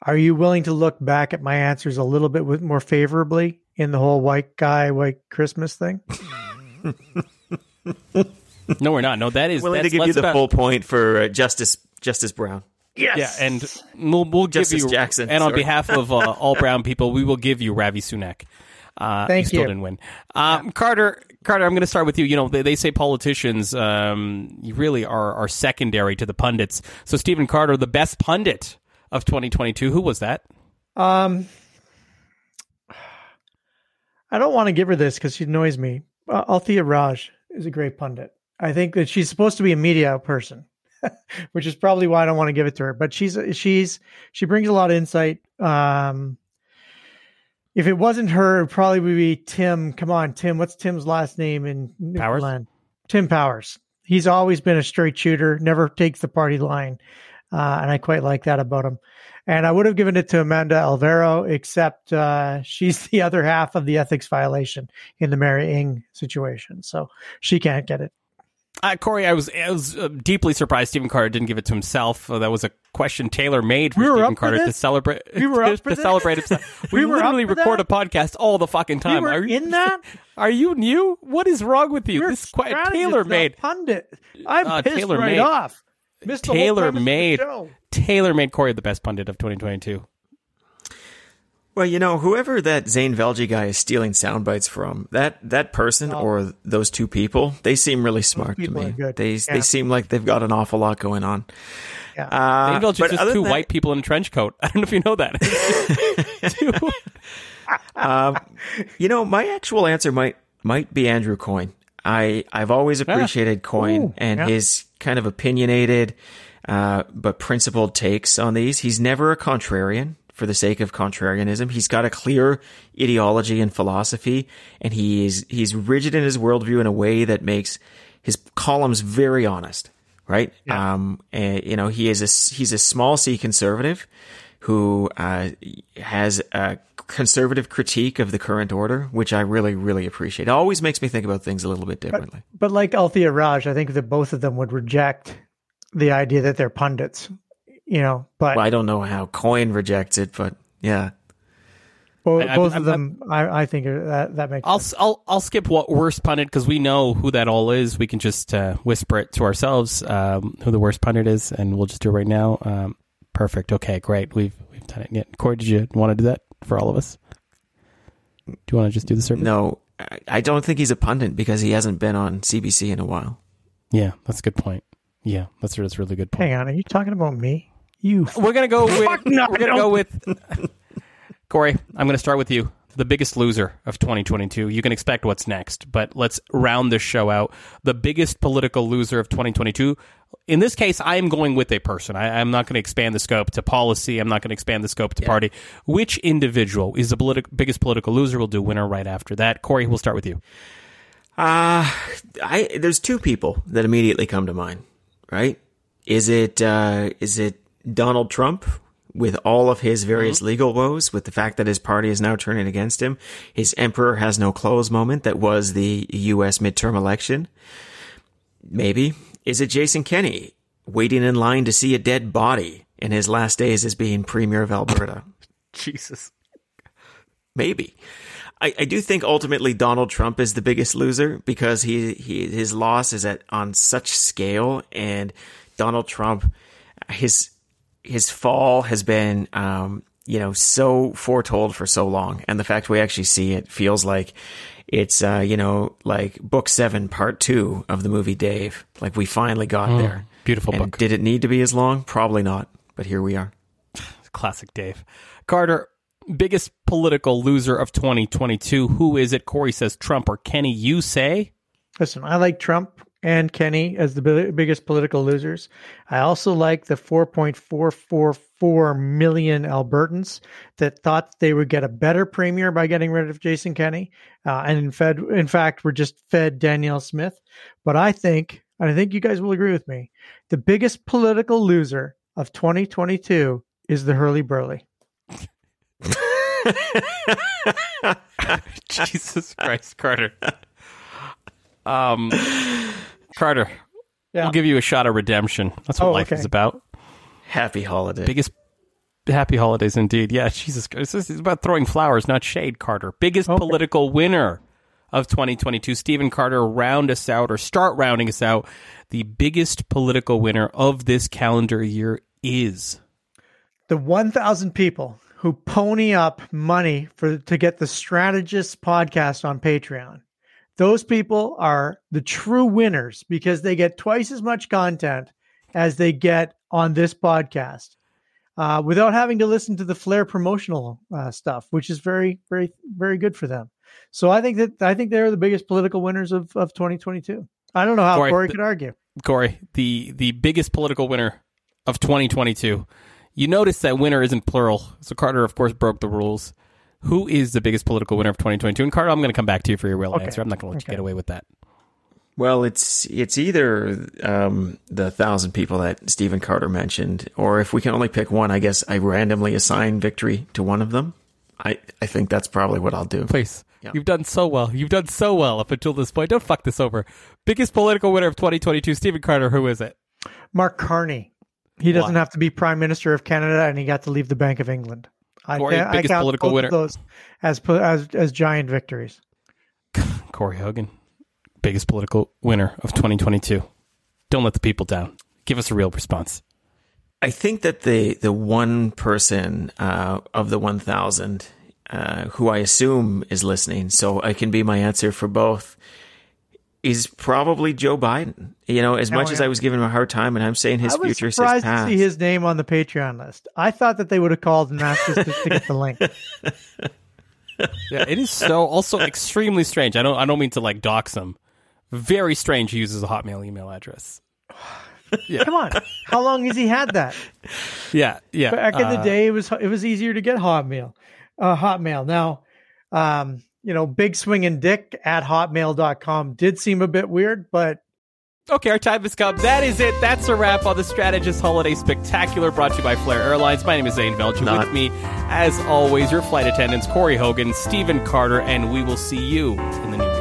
are you willing to look back at my answers a little bit with more favorably in the whole white guy, white Christmas thing? no, we're not. No, that is willing to give you the about... full point for uh, Justice Justice Brown. Yes. Yeah, and we'll, we'll give you Jackson, and sorry. on behalf of uh, all brown people, we will give you Ravi Sunak. Uh, Thank you. Still didn't win. Um, yeah. Carter, Carter, I'm going to start with you. You know, they, they say politicians um, really are are secondary to the pundits. So Stephen Carter, the best pundit of 2022, who was that? Um, I don't want to give her this because she annoys me. Uh, Althea Raj is a great pundit. I think that she's supposed to be a media person, which is probably why I don't want to give it to her. But she's she's she brings a lot of insight. Um, if it wasn't her, it probably would be Tim. Come on, Tim. What's Tim's last name in Powers? Newfoundland? Tim Powers. He's always been a straight shooter, never takes the party line. Uh, and I quite like that about him. And I would have given it to Amanda Alvaro, except uh, she's the other half of the ethics violation in the Mary Ng situation. So she can't get it. Uh, Corey, I was I was uh, deeply surprised Stephen Carter didn't give it to himself. Uh, that was a question tailor made for We Stephen Carter to celebrate. We were up to, to celebrate himself. We, We literally record that? a podcast all the fucking time. we were are you, in that. Are you new? What is wrong with you? You're this is quite tailor made. pundit. I'm Uh, pissed tailor-made. off. Missed the whole Tailor of the made. show. Tailor made Corey the best pundit of 2022. Well, you know, whoever that Zain Velji guy is stealing sound bites from, that that person or those two people, they seem really smart to me. They Yeah. they seem like they've got an awful lot going on. Yeah. Uh, Dave Velch is just two that- white people in a trench coat. I don't know if you know that. Two- Um, you know, my actual answer might might be Andrew Coyne. I I've always appreciated Coyne Ooh, and yeah. his kind of opinionated uh, but principled takes on these. He's never a contrarian for the sake of contrarianism. He's got a clear ideology and philosophy, and he is he's rigid in his worldview in a way that makes his columns very honest. Right? Um, and, you know, he is a he's a small C conservative who uh, has a conservative critique of the current order, which I really, really appreciate. It always makes me think about things a little bit differently. But like Althea Raj, I think that both of them would reject the idea that they're pundits. You know, but Well, I don't know how Coyne rejects it, but yeah. bo- I- I- both I'm- of them, I, I think that that makes I'll sense. I'll I'll skip what worst pundit because we know who that all is. We can just uh, whisper it to ourselves um, who the worst pundit is, and we'll just do it right now. Um, perfect. Okay, great. We've we've done it. Yeah. Corey, did you want to do that for all of us? Do you want to just do the survey? No, I- I don't think he's a pundit because he hasn't been on CBC in a while. Yeah, that's a good point. Yeah, that's that's a really good point. Hang on, are you talking about me? You We're gonna go with Fuck no, we're gonna go with Corey. I'm gonna start with you. The biggest loser of 2022. You can expect what's next, but let's round this show out. The biggest political loser of 2022. In this case, I am going with a person. I, I'm not going to expand the scope to policy. I'm not going to expand the scope to party. Which individual is the politi- biggest political loser? We'll do winner right after that. Corey, we'll start with you. Uh, I there's two people that immediately come to mind, right? Is it uh, is it Donald Trump with all of his various mm-hmm. legal woes, with the fact that his party is now turning against him, his emperor has no clothes moment that was the U.S. midterm election? Maybe is it Jason Kenney waiting in line to see a dead body in his last days as being premier of Alberta? Jesus. Maybe. I, I do think ultimately Donald Trump is the biggest loser because he, he his loss is at on such scale and Donald Trump his his fall has been um, you know so foretold for so long and the fact we actually see it feels like it's uh, you know like book 7 part 2 of the movie Dave like we finally got there beautiful and book. did it need to be as long probably not but here we are Classic Dave. Carter, biggest political loser of 2022. Who is it? Corey says Trump or Kenney. You say? Listen, I like Trump and Kenney as the bi- biggest political losers. I also like the 4.444 million Albertans that thought they would get a better premier by getting rid of Jason Kenney, uh, and in fed, in fact, were just fed Danielle Smith. But I think, and I think you guys will agree with me, the biggest political loser of 2022 is the Hurley Burley. Jesus Christ, Carter. Um, Carter, Yeah. we'll give you a shot of redemption. That's what Oh, life okay. is about. happy holiday Biggest happy holidays indeed. Yeah, Jesus Christ. This is about throwing flowers, not shade, Carter. Biggest Okay. political winner of 2022. Stephen Carter, round us out or start rounding us out. The biggest political winner of this calendar year is. the 1000 people who pony up money for to get the strategist podcast on patreon Those people are the true winners because they get twice as much content as they get on this podcast uh, without having to listen to the Flair promotional uh, stuff, which is very, very, very good for them. So I think that I think they're the biggest political winners of, of 2022. I don't know how Corey, Corey could argue. Corey, the the biggest political winner of 2022. You notice that winner isn't plural. So Carter, of course, broke the rules. Who is the biggest political winner of 2022? And Carter, I'm going to come back to you for your real okay. answer. I'm not going to let okay. you get away with that. Well, it's it's either um, the thousand people that Stephen Carter mentioned, or if we can only pick one, I guess I randomly assign victory to one of them. I, I think that's probably what I'll do. Please. Yeah. You've done so well. You've done so well up until this point. Don't fuck this over. Biggest political winner of 2022, Stephen Carter. Who is it? Mark Carney. He doesn't have to be Prime Minister of Canada, and he got to leave the Bank of England. Corey, I, biggest I count political winner. those as as as giant victories. Corey Hogan, biggest political winner of 2022. Don't let the people down. Give us a real response. I think that the the one person uh, of the 1,000 uh, who I assume is listening, so I can be my answer for both, is probably Joe Biden. You know, as much as I was giving him a hard time, and I'm saying his future is surprised to see his name on the Patreon list. I thought that they would have called and asked us to, to get the link. yeah, it is so also extremely strange. I don't I don't mean to like dox him. Very strange. He uses a Hotmail email address. Yeah. Come on, how long has he had that? Yeah, yeah. Back in the uh, day, it was it was easier to get Hotmail uh, Hotmail. Now, um, you know, big swinging dick at hotmail.com did seem a bit weird, but. Okay, our time has come. That is it. That's a wrap on the Strategist Holiday Spectacular brought to you by Flair Airlines. My name is Zain Belcher. Not. With me, as always, your flight attendants, Corey Hogan, Stephen Carter, and we will see you in the new year.